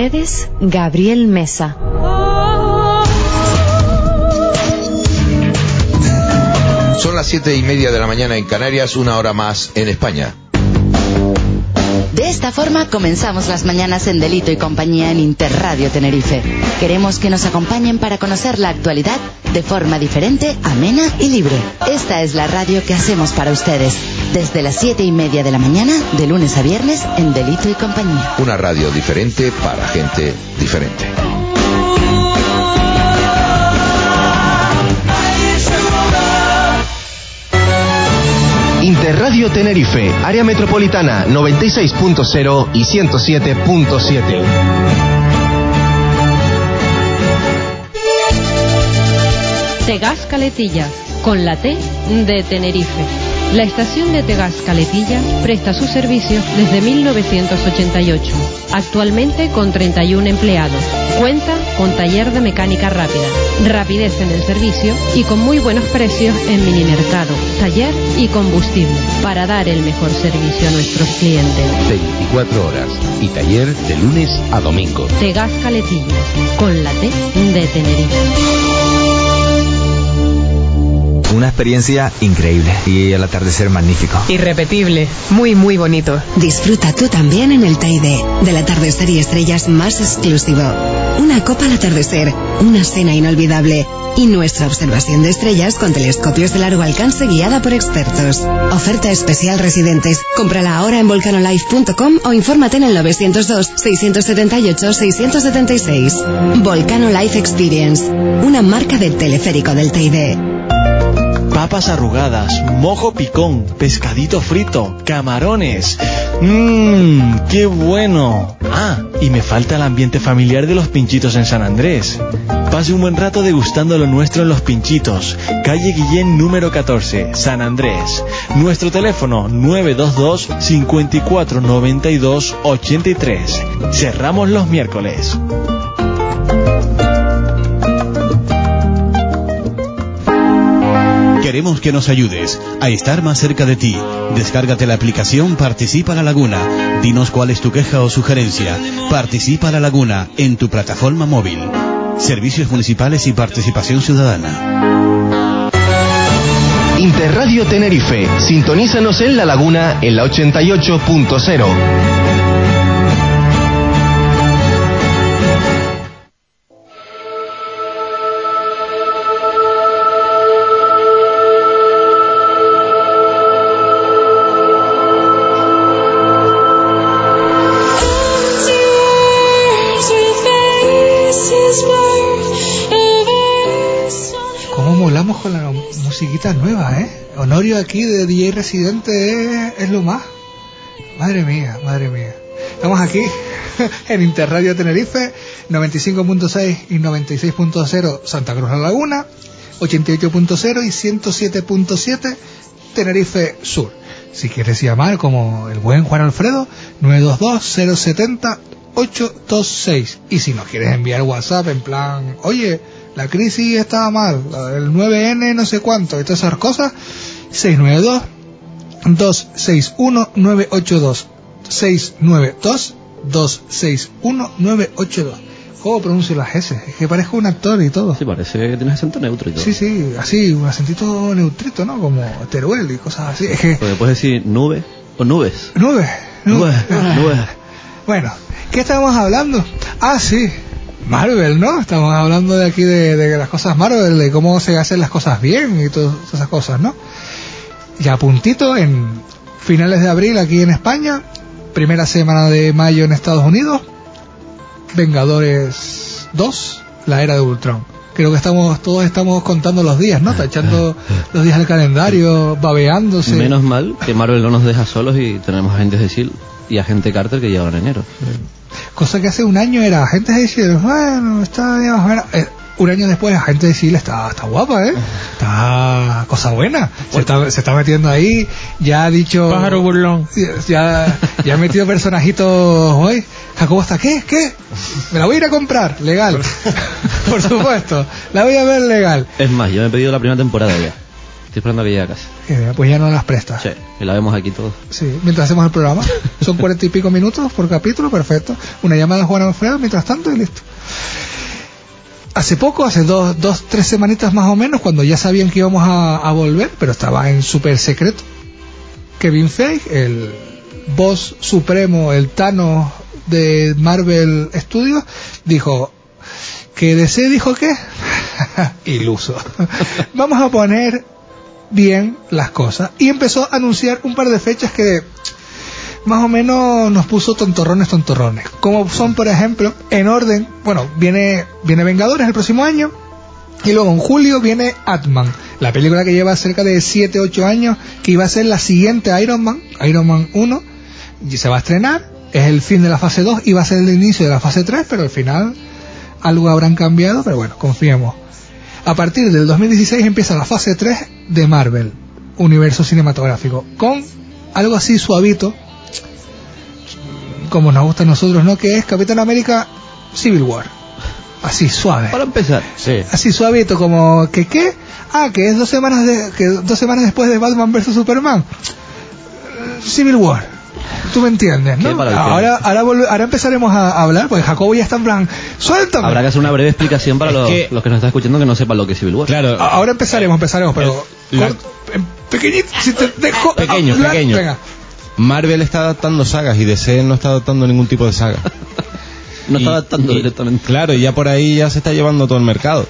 Ustedes, Gabriel Mesa. Son las siete y media de la mañana en Canarias, una hora más en España. De esta forma comenzamos las mañanas en Delito y Compañía en Interradio Tenerife. Queremos que nos acompañen para conocer la actualidad de forma diferente, amena y libre. Esta es la radio que hacemos para ustedes. Desde las siete y media de la mañana, de lunes a viernes, en Delito y Compañía. Una radio diferente para gente diferente. Interradio Tenerife, área metropolitana 96.0 y 107.7. Tegas Caletilla, con la T de Tenerife. La estación de Tegas Caletilla presta sus servicios desde 1988, actualmente con 31 empleados. Cuenta con taller de mecánica rápida, rapidez en el servicio y con muy buenos precios en minimercado, taller y combustible para dar el mejor servicio a nuestros clientes. 24 horas y taller de lunes a domingo. Tegas Caletilla, con la T de Tenerife. Una experiencia increíble y el atardecer magnífico. Irrepetible, muy muy bonito. Disfruta tú también en el Teide del atardecer y estrellas más exclusivo. Una copa al atardecer, una cena inolvidable y nuestra observación de estrellas con telescopios de largo alcance guiada por expertos. Oferta especial residentes. Cómprala ahora en volcanolife.com o infórmate en el 902 678 676. Volcano Life Experience, una marca del teleférico del Teide papas arrugadas, mojo picón, pescadito frito, camarones. Mmm, qué bueno. Ah, y me falta el ambiente familiar de los pinchitos en San Andrés. Pase un buen rato degustando lo nuestro en Los Pinchitos, calle Guillén número 14, San Andrés. Nuestro teléfono 922 5492 83. Cerramos los miércoles. Queremos que nos ayudes a estar más cerca de ti. Descárgate la aplicación Participa la Laguna. Dinos cuál es tu queja o sugerencia. Participa la Laguna en tu plataforma móvil. Servicios municipales y participación ciudadana. Interradio Tenerife. Sintonízanos en La Laguna en la 88.0. aquí de DJ Residente es, es, lo más. Madre mía, madre mía. Estamos aquí en Interradio Tenerife, 95.6 y 96.0 Santa Cruz La Laguna, 88.0 y 107.7 Tenerife Sur. Si quieres llamar como el buen Juan Alfredo, 922-070-826. Y si nos quieres enviar WhatsApp en plan, oye, la crisis estaba mal, el 9N no sé cuánto, y todas esas cosas, 692 261 982 692 261 982 ¿Cómo pronuncio las S? Es que parezco un actor y todo. Sí, parece que tienes acento neutro y todo. Sí, sí, así, un acentito neutrito, ¿no? Como Teruel y cosas así. Es que... Porque puedes decir nube o nubes. Nube. Nube. nube. Bueno, ¿qué estamos hablando? Ah, sí, Marvel, ¿no? Estamos hablando de aquí de, de, las cosas Marvel, de cómo se hacen las cosas bien y todas esas cosas, ¿no? Ya puntito, en finales de abril aquí en España, primera semana de mayo en Estados Unidos, Vengadores 2, la era de Ultron. Creo que estamos todos estamos contando los días, ¿no? Tachando los días del calendario, babeándose. Menos mal que Marvel no nos deja solos y tenemos agentes de SEAL y agente Carter que lleva en enero. Cosa que hace un año era agente de SEAL, bueno, está bien, bueno. Eh, un año después agente de SEAL está, está guapa, ¿eh? Está cosa buena. Se está, se está metiendo ahí, ya ha dicho... Pájaro burlón. Ya, ya ha metido personajitos hoy. Jacobo está, ¿qué? ¿Qué? Me la voy a ir a comprar, legal. Por supuesto, la voy a ver legal. Es más, yo me he pedido la primera temporada ya. Estoy esperando a que llegue a casa. Eh, pues ya no las prestas. Sí, y la vemos aquí todos. Sí, mientras hacemos el programa. Son cuarenta y pico minutos por capítulo, perfecto. Una llamada a Juan Alfredo mientras tanto y listo. Hace poco, hace dos, dos, tres semanitas más o menos, cuando ya sabían que íbamos a, volver, pero estaba en súper secreto, Kevin Feige, el boss supremo, el Thanos de Marvel Studios, dijo que DC dijo que iluso. Vamos a poner bien las cosas. Y empezó a anunciar un par de fechas que más o menos nos puso tontorrones tontorrones. Como son por ejemplo en orden bueno viene viene Vengadores el próximo año y luego en julio viene Atman la película que lleva cerca de 7 8 años que iba a ser la siguiente Iron Man Iron Man 1 y se va a estrenar es el fin de la fase 2 iba a ser el inicio de la fase 3 pero al final algo habrán cambiado pero bueno confiemos. A partir del 2016 empieza la fase 3 de Marvel, universo cinematográfico, con algo así suavito, como nos gusta a nosotros, ¿no? Que es Capitán América Civil War. Así suave. Para empezar. Sí. Así suavito, como que qué? Ah, que es dos semanas de, que dos semanas después de Batman vs Superman. Civil War. Tú me entiendes, ¿no? Ahora, ahora, volve- ahora empezaremos a hablar, porque Jacobo ya está en plan, suéltame. Habrá que hacer una breve explicación para los, que- los que nos están escuchando que no sepan lo que es Civil War. Claro, Ahora empezaremos, empezaremos, pero La- pequeñito, si te dejo Pequeño, hablar, pequeño. Venga, Marvel está adaptando sagas y DC no está adaptando ningún tipo de saga. No Y- está adaptando y- directamente. Claro, y ya por ahí ya se está llevando todo el mercado.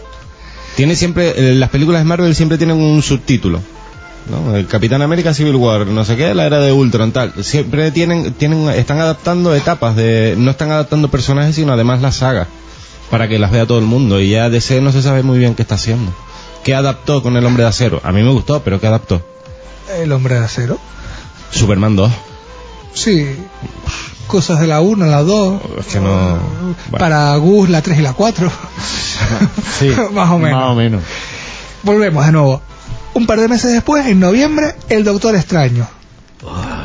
Tiene siempre, eh, las películas de Marvel siempre tienen un subtítulo. ¿no? El Capitán América Civil War, no sé qué, la era de Ultron, tal. Siempre tienen, tienen, están adaptando etapas de, no están adaptando personajes, sino además las sagas. Para que las vea todo el mundo. Y ya DC no se sabe muy bien qué está haciendo. ¿Qué adaptó con el hombre de acero? A mí me gustó, pero ¿qué adaptó? el hombre de acero. Superman 2. Sí, cosas de la 1, la 2. Es que no. bueno. Para Gus, la 3 y la 4. Sí, Más o menos. Más o menos. Volvemos de nuevo. Un par de meses después, en noviembre, el Doctor Extraño.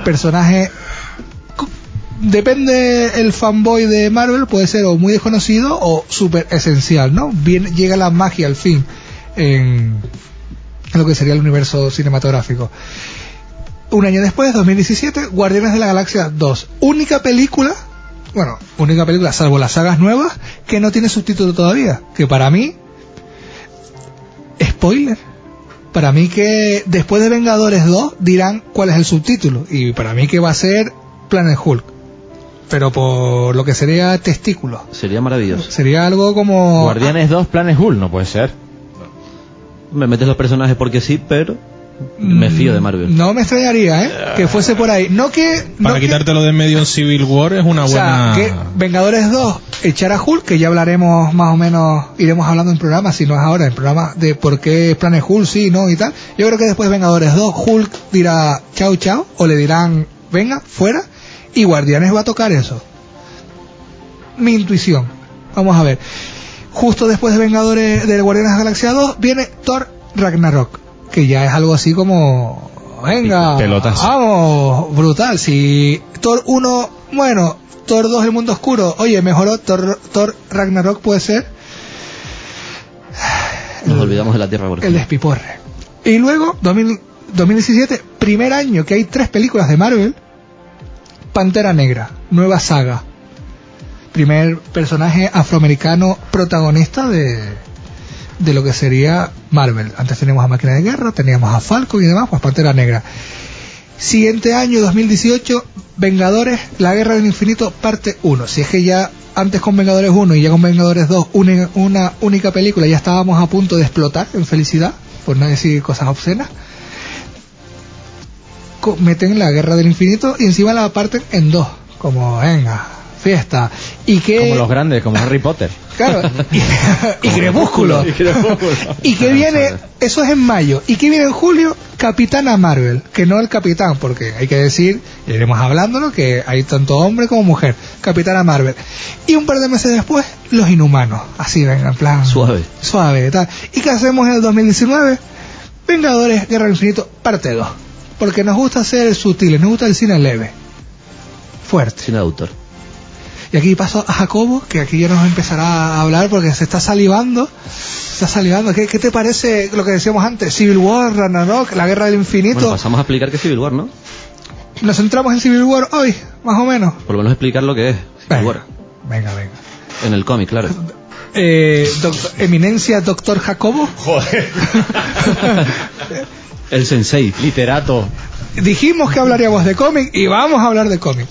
Personaje. Depende el fanboy de Marvel, puede ser o muy desconocido o súper esencial, ¿no? Viene, llega la magia al fin en lo que sería el universo cinematográfico. Un año después, 2017, Guardianes de la Galaxia 2. Única película, bueno, única película, salvo las sagas nuevas, que no tiene subtítulo todavía. Que para mí, spoiler. Para mí que después de Vengadores 2 dirán cuál es el subtítulo. Y para mí que va a ser Planet Hulk. Pero por lo que sería testículo. Sería maravilloso. Sería algo como... Guardianes 2 Planes Hull, no puede ser. Me metes los personajes porque sí, pero me fío de Marvel. No me extrañaría, ¿eh? Que fuese por ahí. No que... no Para que- quitártelo de en medio en Civil War es una O sea, buena. que Vengadores 2 echar a Hulk, que ya hablaremos más o menos, iremos hablando en programa, si no es ahora, en programa de por qué planes Hulk, sí, no y tal. Yo creo que después de Vengadores 2, Hulk dirá chao, chao, o le dirán venga, fuera, y Guardianes va a tocar eso. Mi intuición. Vamos a ver. Justo después de Vengadores de Guardianes de la Galaxia 2 viene Thor Ragnarok, que ya es algo así como venga, Pelotazo. vamos, brutal. Si Thor 1, bueno, Thor 2 el mundo oscuro, oye, mejoró Thor, Thor Ragnarok puede ser Nos olvidamos de la Tierra el despiporre. Y luego 2000 2017, primer año que hay tres películas de Marvel, Pantera Negra, nueva saga. Primer personaje afroamericano protagonista de, de lo que sería Marvel. Antes teníamos a Máquina de Guerra, teníamos a Falcon y demás, pues Pantera Negra. Siguiente año, 2018, Vengadores, la Guerra del Infinito, parte 1. Si es que ya antes con Vengadores 1 y ya con Vengadores 2, una, una única película, ya estábamos a punto de explotar en felicidad, por no decir cosas obscenas. Meten la Guerra del Infinito y encima la parten en dos. Como, venga, fiesta. Y que... Como los grandes, como Harry Potter. Claro. y, y Crepúsculo. Y Crepúsculo. Y que viene, eso es en mayo. Y que viene en julio, Capitana Marvel. Que no el Capitán, porque hay que decir, y iremos hablándolo, que hay tanto hombre como mujer. Capitana Marvel. Y un par de meses después, Los Inhumanos. Así, venga, en plan. Suave. Suave, tal. ¿Y qué hacemos en el 2019? Vengadores, Guerra del Infinito, parte 2. Porque nos gusta ser sutiles, nos gusta el cine leve. Fuerte. Cine de autor. Y aquí paso a Jacobo, que aquí ya nos empezará a hablar porque se está salivando. Se está salivando. ¿Qué, qué te parece lo que decíamos antes? Civil War, Ragnarok, la guerra del infinito. Bueno, pasamos a explicar qué es Civil War, ¿no? Nos centramos en Civil War hoy, más o menos. Por lo menos explicar lo que es Civil Venga. War. Venga, venga. En el cómic, claro. Eh, doc- eminencia, doctor Jacobo. Joder. El sensei. Literato. Dijimos que hablaríamos de cómic y vamos a hablar de cómic.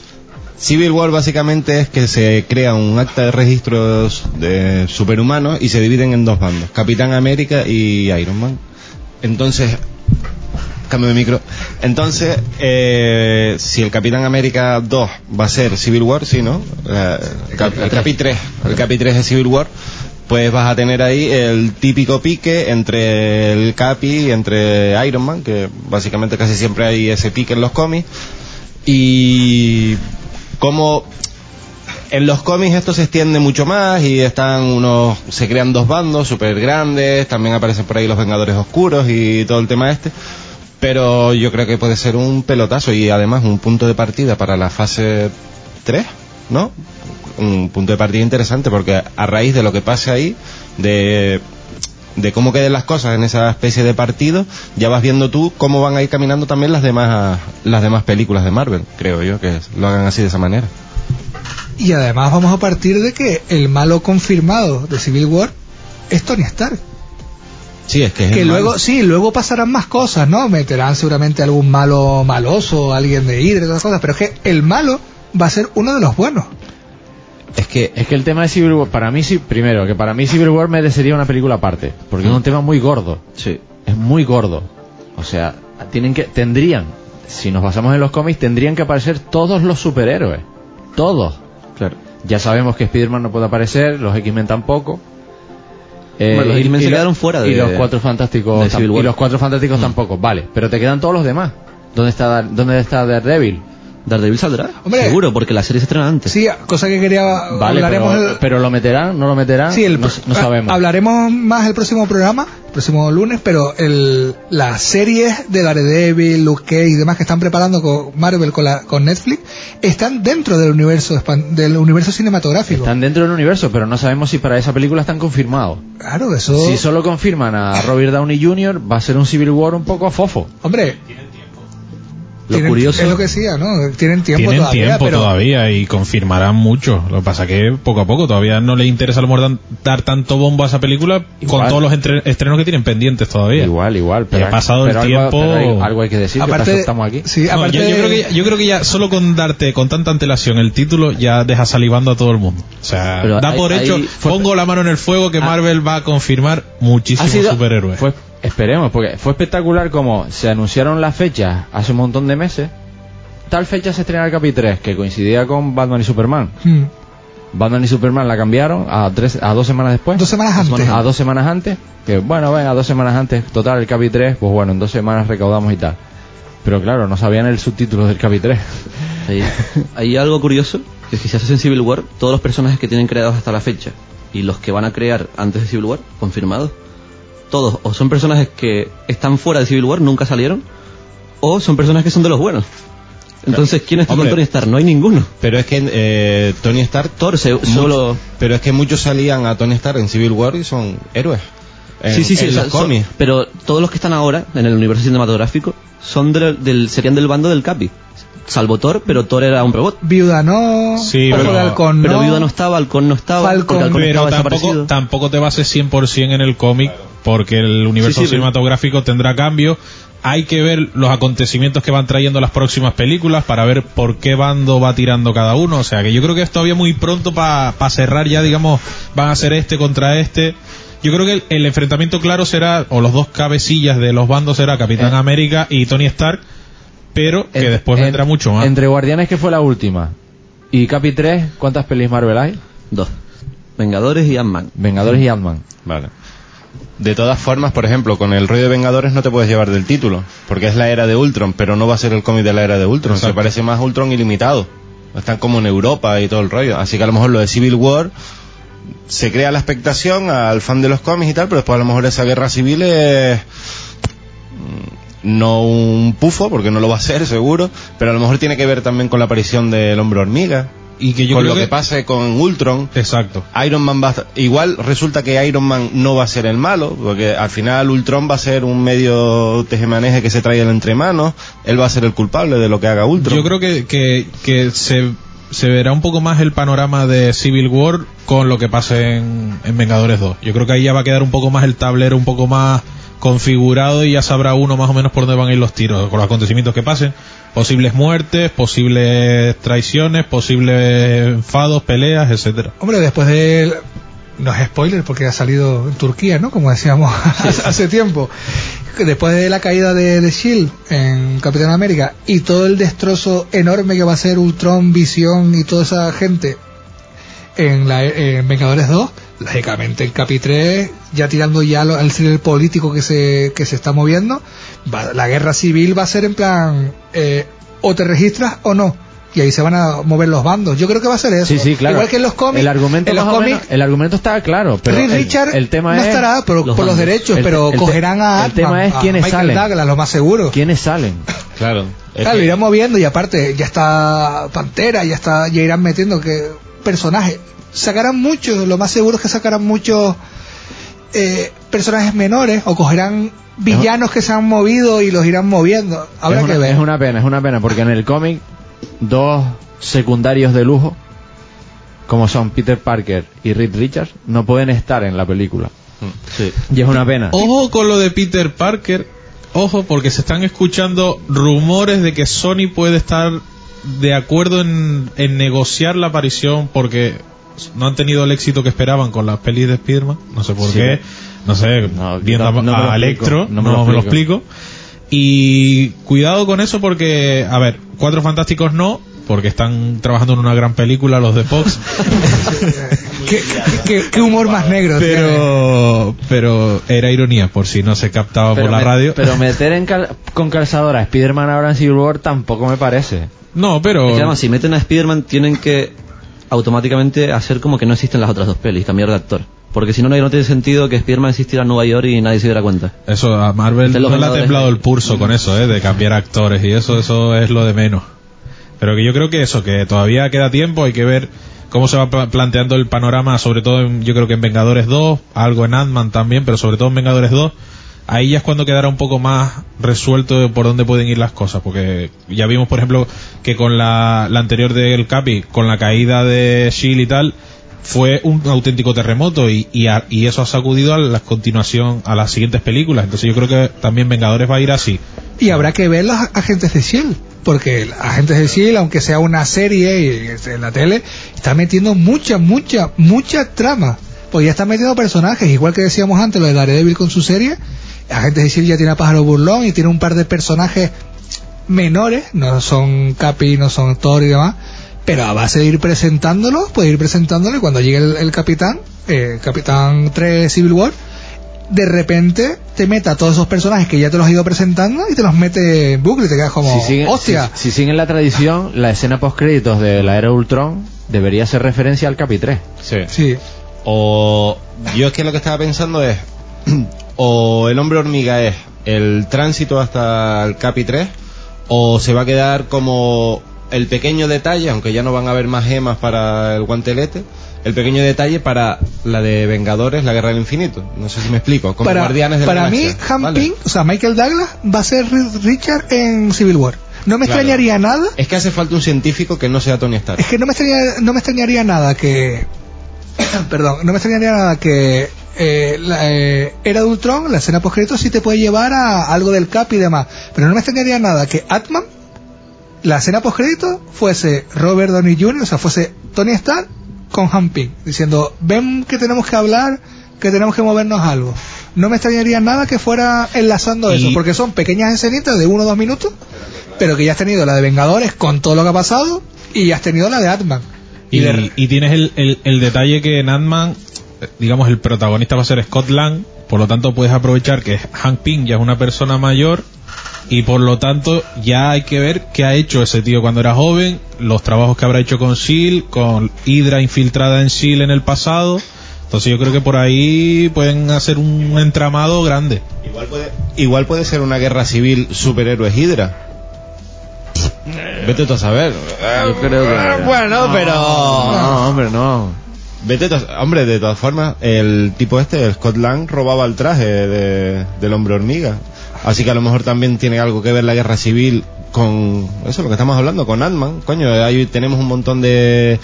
Civil War básicamente es que se crea un acta de registros de superhumanos y se dividen en dos bandos, Capitán América y Iron Man. Entonces, cambio de micro. Entonces, eh, si el Capitán América 2 va a ser Civil War, sí, ¿no? Eh, el, cap- Capi 3, el Capi 3 es Civil War, pues vas a tener ahí el típico pique entre el Capi y entre Iron Man, que básicamente casi siempre hay ese pique en los cómics. Y como en los cómics esto se extiende mucho más y están unos se crean dos bandos súper grandes también aparecen por ahí los Vengadores Oscuros y todo el tema este pero yo creo que puede ser un pelotazo y además un punto de partida para la fase 3 ¿no? un punto de partida interesante porque a raíz de lo que pase ahí de de cómo queden las cosas en esa especie de partido, ya vas viendo tú cómo van a ir caminando también las demás las demás películas de Marvel, creo yo, que lo hagan así de esa manera. Y además vamos a partir de que el malo confirmado de Civil War es Tony Stark. Sí, es que es Que luego, malo. sí, luego pasarán más cosas, ¿no? Meterán seguramente algún malo maloso, alguien de Hydra esas cosas, pero es que el malo va a ser uno de los buenos. Es que Es que el tema de Civil War, para mí sí, primero, que para mí Civil War merecería una película aparte, porque es un tema muy gordo. Sí. Es muy gordo. O sea, tienen que, tendrían, si nos basamos en los cómics, tendrían que aparecer todos los superhéroes. Todos. Claro. Ya sabemos que Spider-Man no puede aparecer, los X-Men tampoco. Eh, Bueno, los X-Men se quedaron fuera de- Y los Cuatro Fantásticos, y los Cuatro Fantásticos tampoco. Vale, pero te quedan todos los demás. ¿Dónde está, ¿dónde está Daredevil? ¿Daredevil saldrá? Hombre. Seguro, porque la serie se estrena antes. Sí, cosa que quería Vale, hablaremos pero, el- pero lo meterán, no lo meterán, Sí, el, no, no sabemos. Hablaremos más el próximo programa, el próximo lunes, pero el, las series de Daredevil, Luke Cage y demás que están preparando con Marvel, con, la, con Netflix, están dentro del universo del universo cinematográfico. Están dentro del universo, pero no sabemos si para esa película están confirmados. Claro, eso. Si solo confirman a Robert Downey Jr., va a ser un Civil War un poco fofo. Hombre, Lo tienen- curioso. es lo que decía, ¿no? Tienen tiempo Tienen todavía, tiempo pero todavía y confirmarán mucho. Lo que pasa que poco a poco todavía no les interesa a lo mejor dan- dar tanto bombo a esa película Igual. con todos los entre- estrenos que tienen pendientes todavía. Igual, igual. Pero ha pasado pero el algo- tiempo. pero hay- algo hay que decir, que aparte, para eso estamos aquí. sí, No, aparte yo, yo de- creo que ya, yo creo que ya solo con darte con tanta antelación el título ya deja salivando a todo el mundo. O sea, Pero da hay- por hecho, hay- pongo la mano en el fuego que Ah. Marvel va a confirmar muchísimos superhéroes. Fue, esperemos, porque fue espectacular como se anunciaron las fechas hace un montón de meses. Tal fecha se estrena el Capi 3, que coincidía con Batman y Superman. Hmm. Batman y Superman la cambiaron a, tres, a dos semanas después. dos semanas antes. A dos semanas antes. Que bueno, venga, dos semanas antes. Total, el Capi 3, pues bueno, en dos semanas recaudamos y tal. Pero claro, no sabían el subtítulo del Capi 3. Hay, hay algo curioso, que si haces en Civil War, todos los personajes que tienen creados hasta la fecha y los que van a crear antes de Civil War, confirmados, todos o son personajes que están fuera de Civil War, nunca salieron, o son personajes que son de los buenos. Entonces, ¿quién está con. Tony Stark? No hay ninguno. Pero es que eh, Tony Stark Thor se- solo... mucho- pero es que muchos salían a Tony Stark en Civil War y son héroes. En, sí, sí, sí. en o sea, los son- cómics. pero todos los que están ahora en el universo cinematográfico son del, del- serían del bando del Capi. Salvo Thor, pero Thor era un robot. Viuda no, Sí, pero- de Halcón Pero no. Viuda no estaba, Halcón no estaba, Falcon. porque Halcón pero estaba tampoco, tampoco te bases 100% en el cómic porque el universo Sí, sí, pero- cinematográfico tendrá cambios. Hay que ver los acontecimientos que van trayendo las próximas películas para ver por qué bando va tirando cada uno. O sea que yo creo que es todavía muy pronto para cerrar ya, digamos, van a ser este contra este. Yo creo que el, el enfrentamiento claro será, o los dos cabecillas de los bandos será Capitán Eh. América y Tony Stark, pero que En- después en- vendrá mucho más. Entre Guardianes, que fue la última, y Capi 3, ¿cuántas pelis Marvel hay? Dos. Vengadores y Ant-Man. Vengadores y Ant-Man. Vale. De todas formas, por ejemplo, con el rollo de Vengadores no te puedes llevar del título, porque es la era de Ultron, pero no va a ser el cómic de la era de Ultron, se parece más a Ultron ilimitado. Están como en Europa y todo el rollo, así que a lo mejor lo de Civil War se crea la expectación al fan de los cómics y tal, pero después a lo mejor esa guerra civil es mm, no un pufo, porque no lo va a ser seguro, pero a lo mejor tiene que ver también con la aparición del hombre hormiga y que yo con creo lo que, que- pase con Ultron. Exacto. Iron Man va a- igual resulta que Iron Man no va a ser el malo, porque al final Ultron va a ser un medio tejemaneje que se trae entre manos, él va a ser el culpable de lo que haga Ultron. Yo creo que, que, que se, se verá un poco más el panorama de Civil War con lo que pase en, en Vengadores 2. Yo creo que ahí ya va a quedar un poco más el tablero, un poco más configurado y ya sabrá uno más o menos por dónde van a ir los tiros, con los acontecimientos que pasen. Posibles muertes, posibles traiciones, posibles enfados, peleas, etcétera. Hombre, después de... No es spoiler porque ha salido en Turquía, ¿no? Como decíamos hace tiempo. Después de la caída de, de Shield en Capitán América y todo el destrozo enorme que va a ser Ultron, Visión y toda esa gente en, la, en Vengadores 2, lógicamente en Capi 3, ya tirando ya lo- al thriller político que se, que se está moviendo, va- la guerra civil va a ser en plan, eh, o te registras o no. Y ahí se van a mover los bandos. Yo creo que va a ser eso. Sí, sí, claro. Igual que en los cómics. El argumento, en los más o cómics menos- el argumento está claro, pero el, Richard el tema no es estará por por los, derechos, El- pero el cogerán a El tema es a quiénes Michael salen. Douglas, lo más seguro. ¿Quiénes salen? Claro. Claro, lo irán moviendo y aparte ya está Pantera, ya está, ya irán metiendo que personajes. Sacarán muchos, lo más seguro es que sacarán muchos eh, personajes menores o cogerán villanos que se han movido y los irán moviendo. Habrá es, que una, ver. es una pena, es una pena, porque en el cómic dos secundarios de lujo, como son Peter Parker y Reed Richards, no pueden estar en la película. Y es una pena. Ojo con lo de Peter Parker. Ojo, porque se están escuchando rumores de que Sony puede estar de acuerdo en, en negociar la aparición porque no han tenido el éxito que esperaban con las pelis de Spider-Man. No sé por Sí. qué. No sé, viendo no- no me a, Electro, no no, me lo me lo explico. Y cuidado con eso porque, a ver, Cuatro Fantásticos no, porque están trabajando en una gran película los de Fox. ¿Qué, qué- qué humor más negro. tiene. pero, pero era ironía, por si no se captaba por la me- radio. pero meter en cal- con calzadora a Spider-Man ahora en Civil War tampoco me parece. No, pero... Es que además, si meten a Spider-Man, tienen que automáticamente hacer como que no existen las otras dos pelis, cambiar de actor. Porque si no, no tiene sentido que Spider-Man existiera en Nueva York y nadie se diera cuenta. Eso a Marvel Este no le ha temblado el pulso con eso, ¿eh? de cambiar actores y eso, eso es lo de menos. Pero que yo creo que eso, que todavía queda tiempo, hay que ver cómo se va pla- planteando el panorama, sobre todo en- yo creo que en Vengadores 2, algo en Ant-Man también, pero sobre todo en Vengadores 2, ahí ya es cuando quedará un poco más resuelto por dónde pueden ir las cosas, porque ya vimos, por ejemplo, que con la, la anterior del Capi, con la caída de Shield y tal, fue un auténtico terremoto y, y, a- y eso ha sacudido a la continuación, a las siguientes películas. Entonces yo creo que también Vengadores va a ir así. Y habrá que ver los agentes de S.H.I.E.L.D. Porque agentes de S.H.I.E.L.D., aunque sea una serie en la tele, está metiendo mucha, mucha, mucha trama. Porque ya está metiendo personajes, igual que decíamos antes, lo de Daredevil con su serie. Agentes de S.H.I.E.L.D. ya tiene a Pájaro Burlón y tiene un par de personajes menores, no son Capi, no son Thor y demás, pero a base de ir presentándolos, puede ir presentándolo y cuando llegue el, el Capitán, eh, Capitán 3 Civil War, de repente te meta a todos esos personajes que ya te los ha ido presentando y te los mete en bucle y te quedas como, Si siguen, hostia, si, si siguen la tradición, la escena post créditos de la era Ultron debería ser referencia al Capi 3. Sí. sí. O yo es que lo que estaba pensando es, o el hombre hormiga es el tránsito hasta el Capi 3, o se va a quedar como el pequeño detalle, aunque ya no van a haber más gemas para el guantelete, el pequeño detalle para la de Vengadores, la Guerra del Infinito. No sé si me explico. Como para, Guardianes de la para mí, Galaxia, Han ¿vale? Ping, o sea, Michael Douglas va a ser Ri- Richard en Civil War. No me Claro. extrañaría nada Es que hace falta un científico que no sea Tony Stark. Es que no me extrañaría, no me extrañaría nada que. perdón, no me extrañaría nada que. Eh, la, eh, Era de Ultron, la escena post sí te puede llevar a algo del Cap y demás. Pero no me extrañaría nada que Atman, la escena post fuese Robert Downey Jr., o sea, fuese Tony Stark con Han Ping, diciendo: Ven que tenemos que hablar, que tenemos que movernos algo. No me extrañaría nada que fuera enlazando Y- eso, porque son pequeñas escenitas de uno o dos minutos, pero que ya has tenido la de Vengadores con todo lo que ha pasado y ya has tenido la de Atman. Y, y tienes el, el- el detalle que en Ant-Man, digamos, el protagonista va a ser Scott Lang, por lo tanto puedes aprovechar que Hank Pym ya es una persona mayor y por lo tanto ya hay que ver qué ha hecho ese tío cuando era joven, los trabajos que habrá hecho con S.H.I.E.L.D., con Hydra infiltrada en S.H.I.E.L.D. en el pasado. Entonces yo creo que por ahí pueden hacer un entramado grande. Igual puede, igual puede ser una guerra civil superhéroes Hydra. Vete tú a saber. Yo creo que... Eh, Bueno, pero... No, hombre, no. Vete Hombre, de todas formas, el tipo este, el Scott Lang, robaba el traje de- del hombre hormiga. Así que a lo mejor también tiene algo que ver la guerra civil con eso, lo que estamos hablando, con Ant-Man. Coño, ahí tenemos un montón de,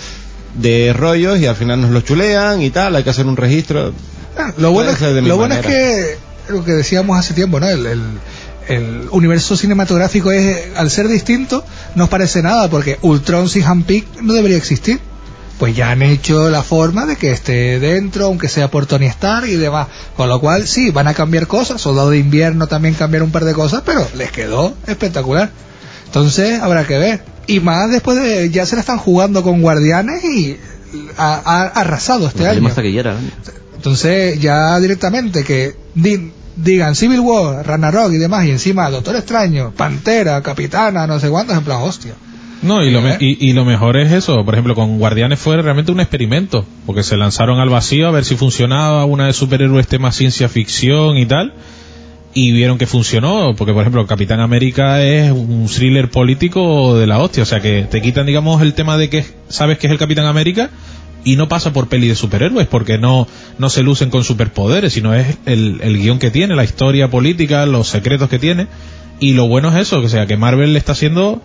de rollos y al final nos lo chulean y tal, hay que hacer un registro. Ah, Lo bueno, es, lo bueno es que lo que decíamos hace tiempo, ¿no? El, el- el universo cinematográfico es, al ser distinto, no os parece nada, porque Ultron sin Hanpick no debería existir. Pues ya han hecho la forma de que esté dentro, aunque sea por Tony Stark y demás. Con lo cual, sí, van a cambiar cosas. Soldado de invierno también cambiaron un par de cosas, pero les quedó espectacular. Entonces, habrá que ver. Y más después de, ya se la están jugando con Guardianes y ha, ha arrasado este año. más taquillera. ¿no? Entonces, ya directamente que di- digan Civil War, Ragnarok y demás, y encima Doctor Extraño, Pantera, Capitana, no sé cuántos, en plan, hostia. No, y lo, me- y, y lo mejor es eso. Por ejemplo, con Guardianes fue realmente un experimento. Porque se lanzaron al vacío a ver si funcionaba una de superhéroes tema ciencia ficción y tal. Y vieron que funcionó. Porque, por ejemplo, Capitán América es un thriller político de la hostia. O sea, que te quitan, digamos, el tema de que sabes que es el Capitán América y no pasa por peli de superhéroes. Porque no, no se lucen con superpoderes, sino es el, el guion que tiene, la historia política, los secretos que tiene. Y lo bueno es eso, o sea, que Marvel le está haciendo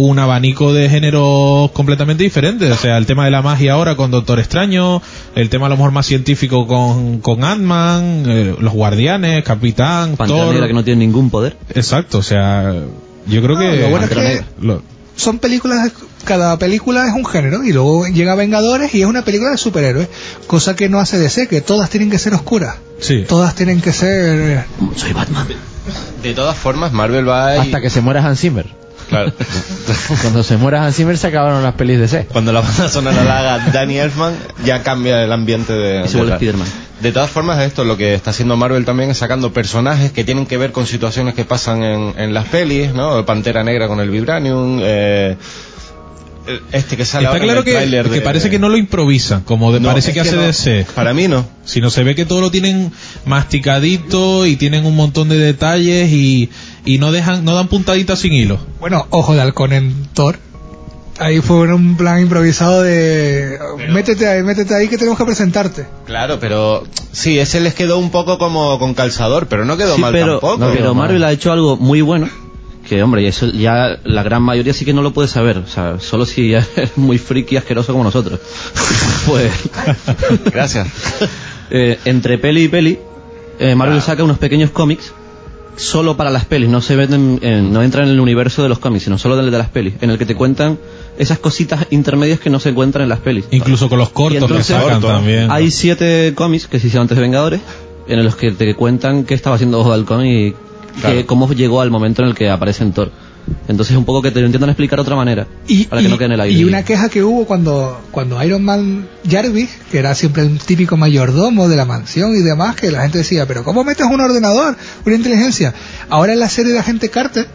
un abanico de géneros completamente diferentes. O sea, el tema de la magia ahora con Doctor Extraño, el tema a lo mejor más científico con, con Ant-Man, eh, los Guardianes, Capitán, Pantera Thor. Negra que no tiene ningún poder. Exacto, o sea, yo creo No, que... lo bueno es que- lo- Son películas, cada película es un género, y luego llega Vengadores y es una película de superhéroes, cosa que no hace DC, que todas tienen que ser oscuras. Sí. Todas tienen que ser... Soy Batman. De todas formas, Marvel va y... Hasta que se muera Hans Zimmer. Claro. Cuando se muera Hans Zimmer se acabaron las pelis de C. Cuando la banda sonora la haga Danny Elfman, ya cambia el ambiente de... Y se vuelve Spiderman. De todas formas, esto lo que está haciendo Marvel también es sacando personajes que tienen que ver con situaciones que pasan en, en las pelis, ¿no? Pantera Negra con el Vibranium, eh, este que sale Está ahora en claro el que, tráiler que de- parece que no lo improvisan, como de- No, parece es que, que hace no. DC. Para mí no. Sino se ve que todo lo tienen masticadito y tienen un montón de detalles y, y no dejan, no dan puntaditas sin hilo. Bueno, ojo de halcón en Thor. Ahí fue un plan improvisado de... Métete ahí, métete ahí que tenemos que presentarte. Claro, pero sí, ese les quedó un poco como con calzador, pero no quedó Sí, mal pero, tampoco. pero Marvel ha hecho algo muy bueno. Que hombre, y eso ya la gran mayoría sí que no lo puede saber. O sea, solo si es muy friki y asqueroso como nosotros. pues. Gracias. Eh, entre peli y peli, eh, Marvel saca unos pequeños cómics solo para las pelis. No se venden, en- no entran en el universo de los cómics, sino solo del de las pelis. En el que te cuentan esas cositas intermedias que no se encuentran en las pelis. Incluso con los cortos que entonces, sacan también. Hay siete cómics que se hicieron antes de Vengadores, en los que te cuentan qué estaba haciendo Ojo de Halcón y que- Claro. cómo llegó al momento en el que aparece en Thor. Entonces un poco que te lo intentan explicar de otra manera, Y, para que y- no quede en el aire. y una queja que hubo cuando, cuando Iron Man Jarvis, que era siempre un típico mayordomo de la mansión y demás, que la gente decía, pero ¿cómo metes un ordenador, una inteligencia? Ahora en la serie de Agente Carter,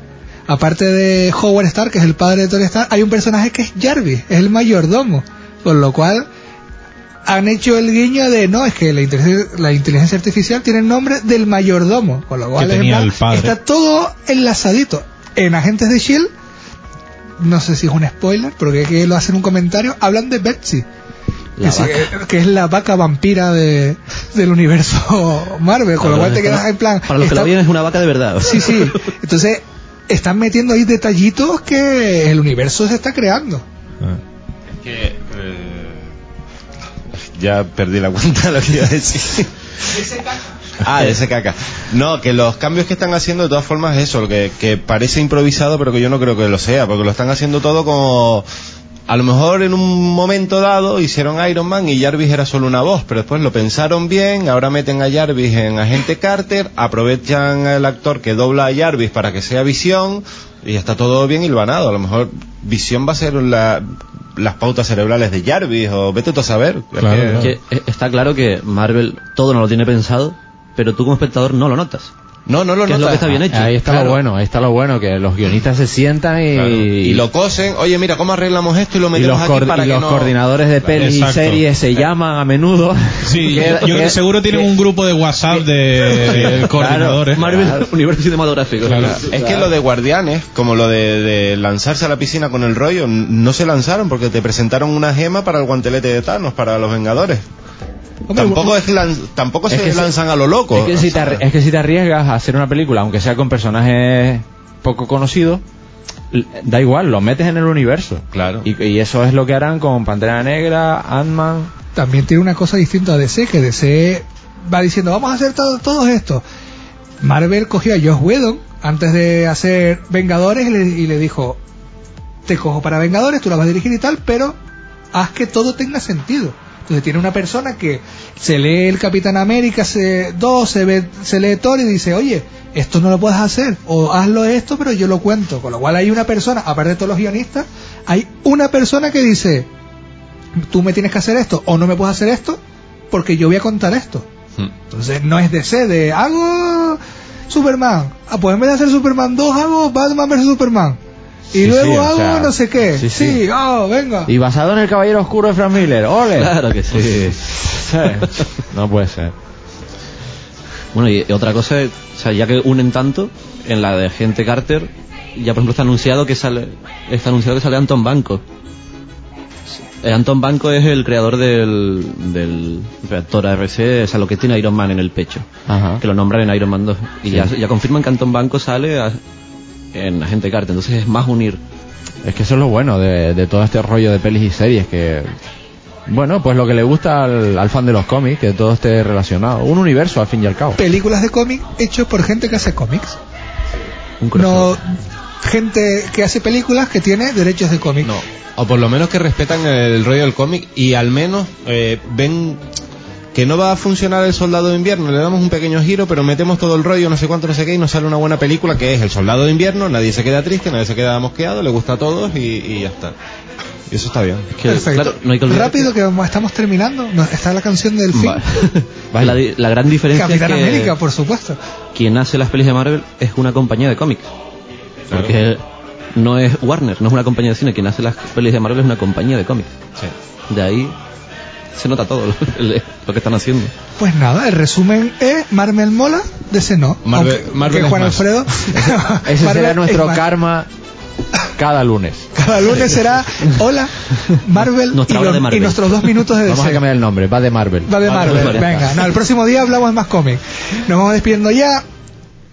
aparte de Howard Stark, que es el padre de Tony Stark, hay un personaje que es Jarvis, es el mayordomo, con lo cual han hecho el guiño de no, es que la inteligencia, la inteligencia artificial tiene el nombre del mayordomo, con lo cual es en tenía plan, el padre. está todo enlazadito. En Agentes de Shield, no sé si es un spoiler, porque que lo hacen un comentario, hablan de Betsy. Que, sí, eh, que es la vaca vampira de, del universo Marvel, con lo cual te quedas en plan. Para los que la vean es una vaca de verdad. Sí, sí. Entonces, están metiendo ahí detallitos que el universo se está creando. Que, ya perdí la cuenta de lo que iba a decir. Ah, de ese caca. No, que los cambios que están haciendo de todas formas es eso, lo que, que parece improvisado, pero que yo no creo que lo sea, porque lo están haciendo todo como... A lo mejor en un momento dado hicieron Iron Man y Jarvis era solo una voz, pero después lo pensaron bien, ahora meten a Jarvis en Agente Carter, aprovechan al actor que dobla a Jarvis para que sea Visión y está todo bien hilvanado. A lo mejor Visión va a ser la- las pautas cerebrales de Jarvis o vete tú a saber. Es Claro, que- claro. Que, eh, está claro que Marvel todo no lo tiene pensado, pero tú como espectador no lo notas. No, no lo que es lo notas. que está bien hecho. Ahí está Claro. lo bueno, ahí está lo bueno, Que es lo que está bien hecho. Ahí está Claro. lo bueno, ahí está lo bueno, que los guionistas se sientan y, Claro. Y lo cosen, oye, mira, ¿cómo arreglamos esto? Y lo y metemos los, aquí para y que los no... coordinadores de pelis Exacto. y series se llaman a menudo. Sí, Que- yo creo que- que seguro tienen un grupo de WhatsApp de coordinadores. Marvel Universo Cinematográfico. Claro. Es que lo de Guardianes, como lo de, de lanzarse a la piscina con el rollo, no se lanzaron porque te presentaron una gema para el guantelete de Thanos, para los Vengadores. Hombre, tampoco es lan- tampoco Es se que si- lanzan a lo loco. Es que, si te, es que si te arriesgas a hacer una película, aunque sea con personajes poco conocidos, da igual, lo metes en el universo. Claro. Y, y eso es lo que harán con Pantera Negra, Ant-Man. también tiene una cosa distinta a DC, que DC va diciendo, vamos a hacer todo, todo esto. Marvel cogió a Josh Whedon antes de hacer Vengadores y le, y le dijo, te cojo para Vengadores, tú la vas a dirigir y tal, pero haz que todo tenga sentido. Entonces tiene una persona que se lee el Capitán América se, 2, se, ve, se lee Thor y dice, oye, esto no lo puedes hacer, o hazlo esto, pero yo lo cuento. Con lo cual hay una persona, aparte de todos los guionistas, hay una persona que dice, tú me tienes que hacer esto o no me puedes hacer esto porque yo voy a contar esto. Hmm. Entonces no es DC de hago Superman. Ah, pues en vez de hacer Superman 2 hago Batman vs Superman. Y Sí, luego sí, o hago sea, no sé qué. Sí, sí, sí. oh, venga. Y basado en el Caballero Oscuro de Frank Miller, ¡ole! Claro que sí. Sí. No puede ser. Bueno, y otra cosa, o sea, ya que unen tanto, en la de Gente Carter, ya por ejemplo está anunciado que sale, está anunciado que sale Anton Banco. Eh, Anton Banco es el creador del, del reactor ARC, o sea, lo que tiene Iron Man en el pecho, Ajá. que lo nombran en Iron Man 2. Y Sí. ya, ya confirman que Anton Banco sale a- en Agente Carter, entonces es más unir. Es que eso es lo bueno de, de todo este rollo de pelis y series que... Bueno, pues lo que le gusta al, al fan de los cómics, que todo esté relacionado. Un universo, al fin y al cabo. Películas de cómic hechos por gente que hace cómics. Un No gente que hace películas que tiene derechos de cómic. No. O por lo menos que respetan el rollo del cómic y al menos eh, ven que no va a funcionar el soldado de invierno, le damos un pequeño giro, pero metemos todo el rollo, no sé cuánto, no sé qué, y nos sale una buena película que es el soldado de invierno, nadie se queda triste, nadie se queda mosqueado, le gusta a todos y, y ya está. Y eso está bien. Que, Perfecto. claro, no hay que olvidar Rápido que estamos terminando. No, está la canción del film. La, gran diferencia Capitán es que América, por supuesto. quien hace las pelis de Marvel es una compañía de cómics. Claro. Porque no es Warner, no es una compañía de cine. Quien hace las pelis de Marvel es una compañía de cómics. Sí. De ahí se nota todo lo, lo que están haciendo. Pues nada, el resumen es Marvel mola, DC no. Marvel- Aunque- Marvel que es Juan más. Alfredo. Ese será es nuestro karma cada lunes. Cada lunes será Hola, Marvel, y, de Marvel. y nuestros dos minutos de Vamos a cambiar el nombre, va de Marvel. Va de Marvel. Marvel. Venga, no, el próximo día hablamos más cómic. Nos vamos despidiendo ya.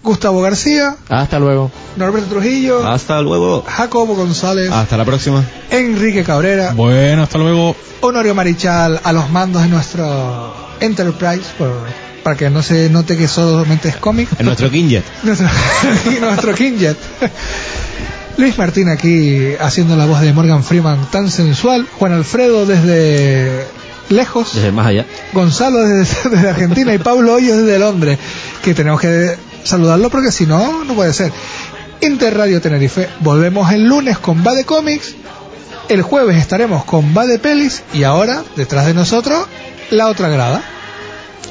Gustavo García, Hasta luego. Norberto Trujillo, Hasta luego. Jacobo González, Hasta la próxima. Enrique Cabrera, Bueno, hasta luego. Honorio Marichal a los mandos de nuestro Enterprise, por- para que no se note que solamente es cómic. En nuestro Kinjet. nuestro, nuestro Kingjet. Luis Martín aquí haciendo la voz de Morgan Freeman tan sensual. Juan Alfredo desde lejos. Desde más allá. Gonzalo desde, desde Argentina y Pablo Hoyos desde Londres. Que tenemos que saludarlo porque si no, no puede ser. Interradio Tenerife, volvemos el lunes con Va de el jueves estaremos con Va de Pelis y ahora, detrás de nosotros, la otra grada.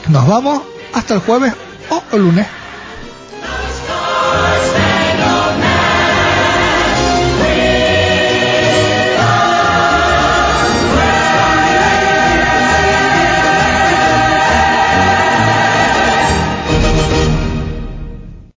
Nos vamos hasta el jueves o el lunes.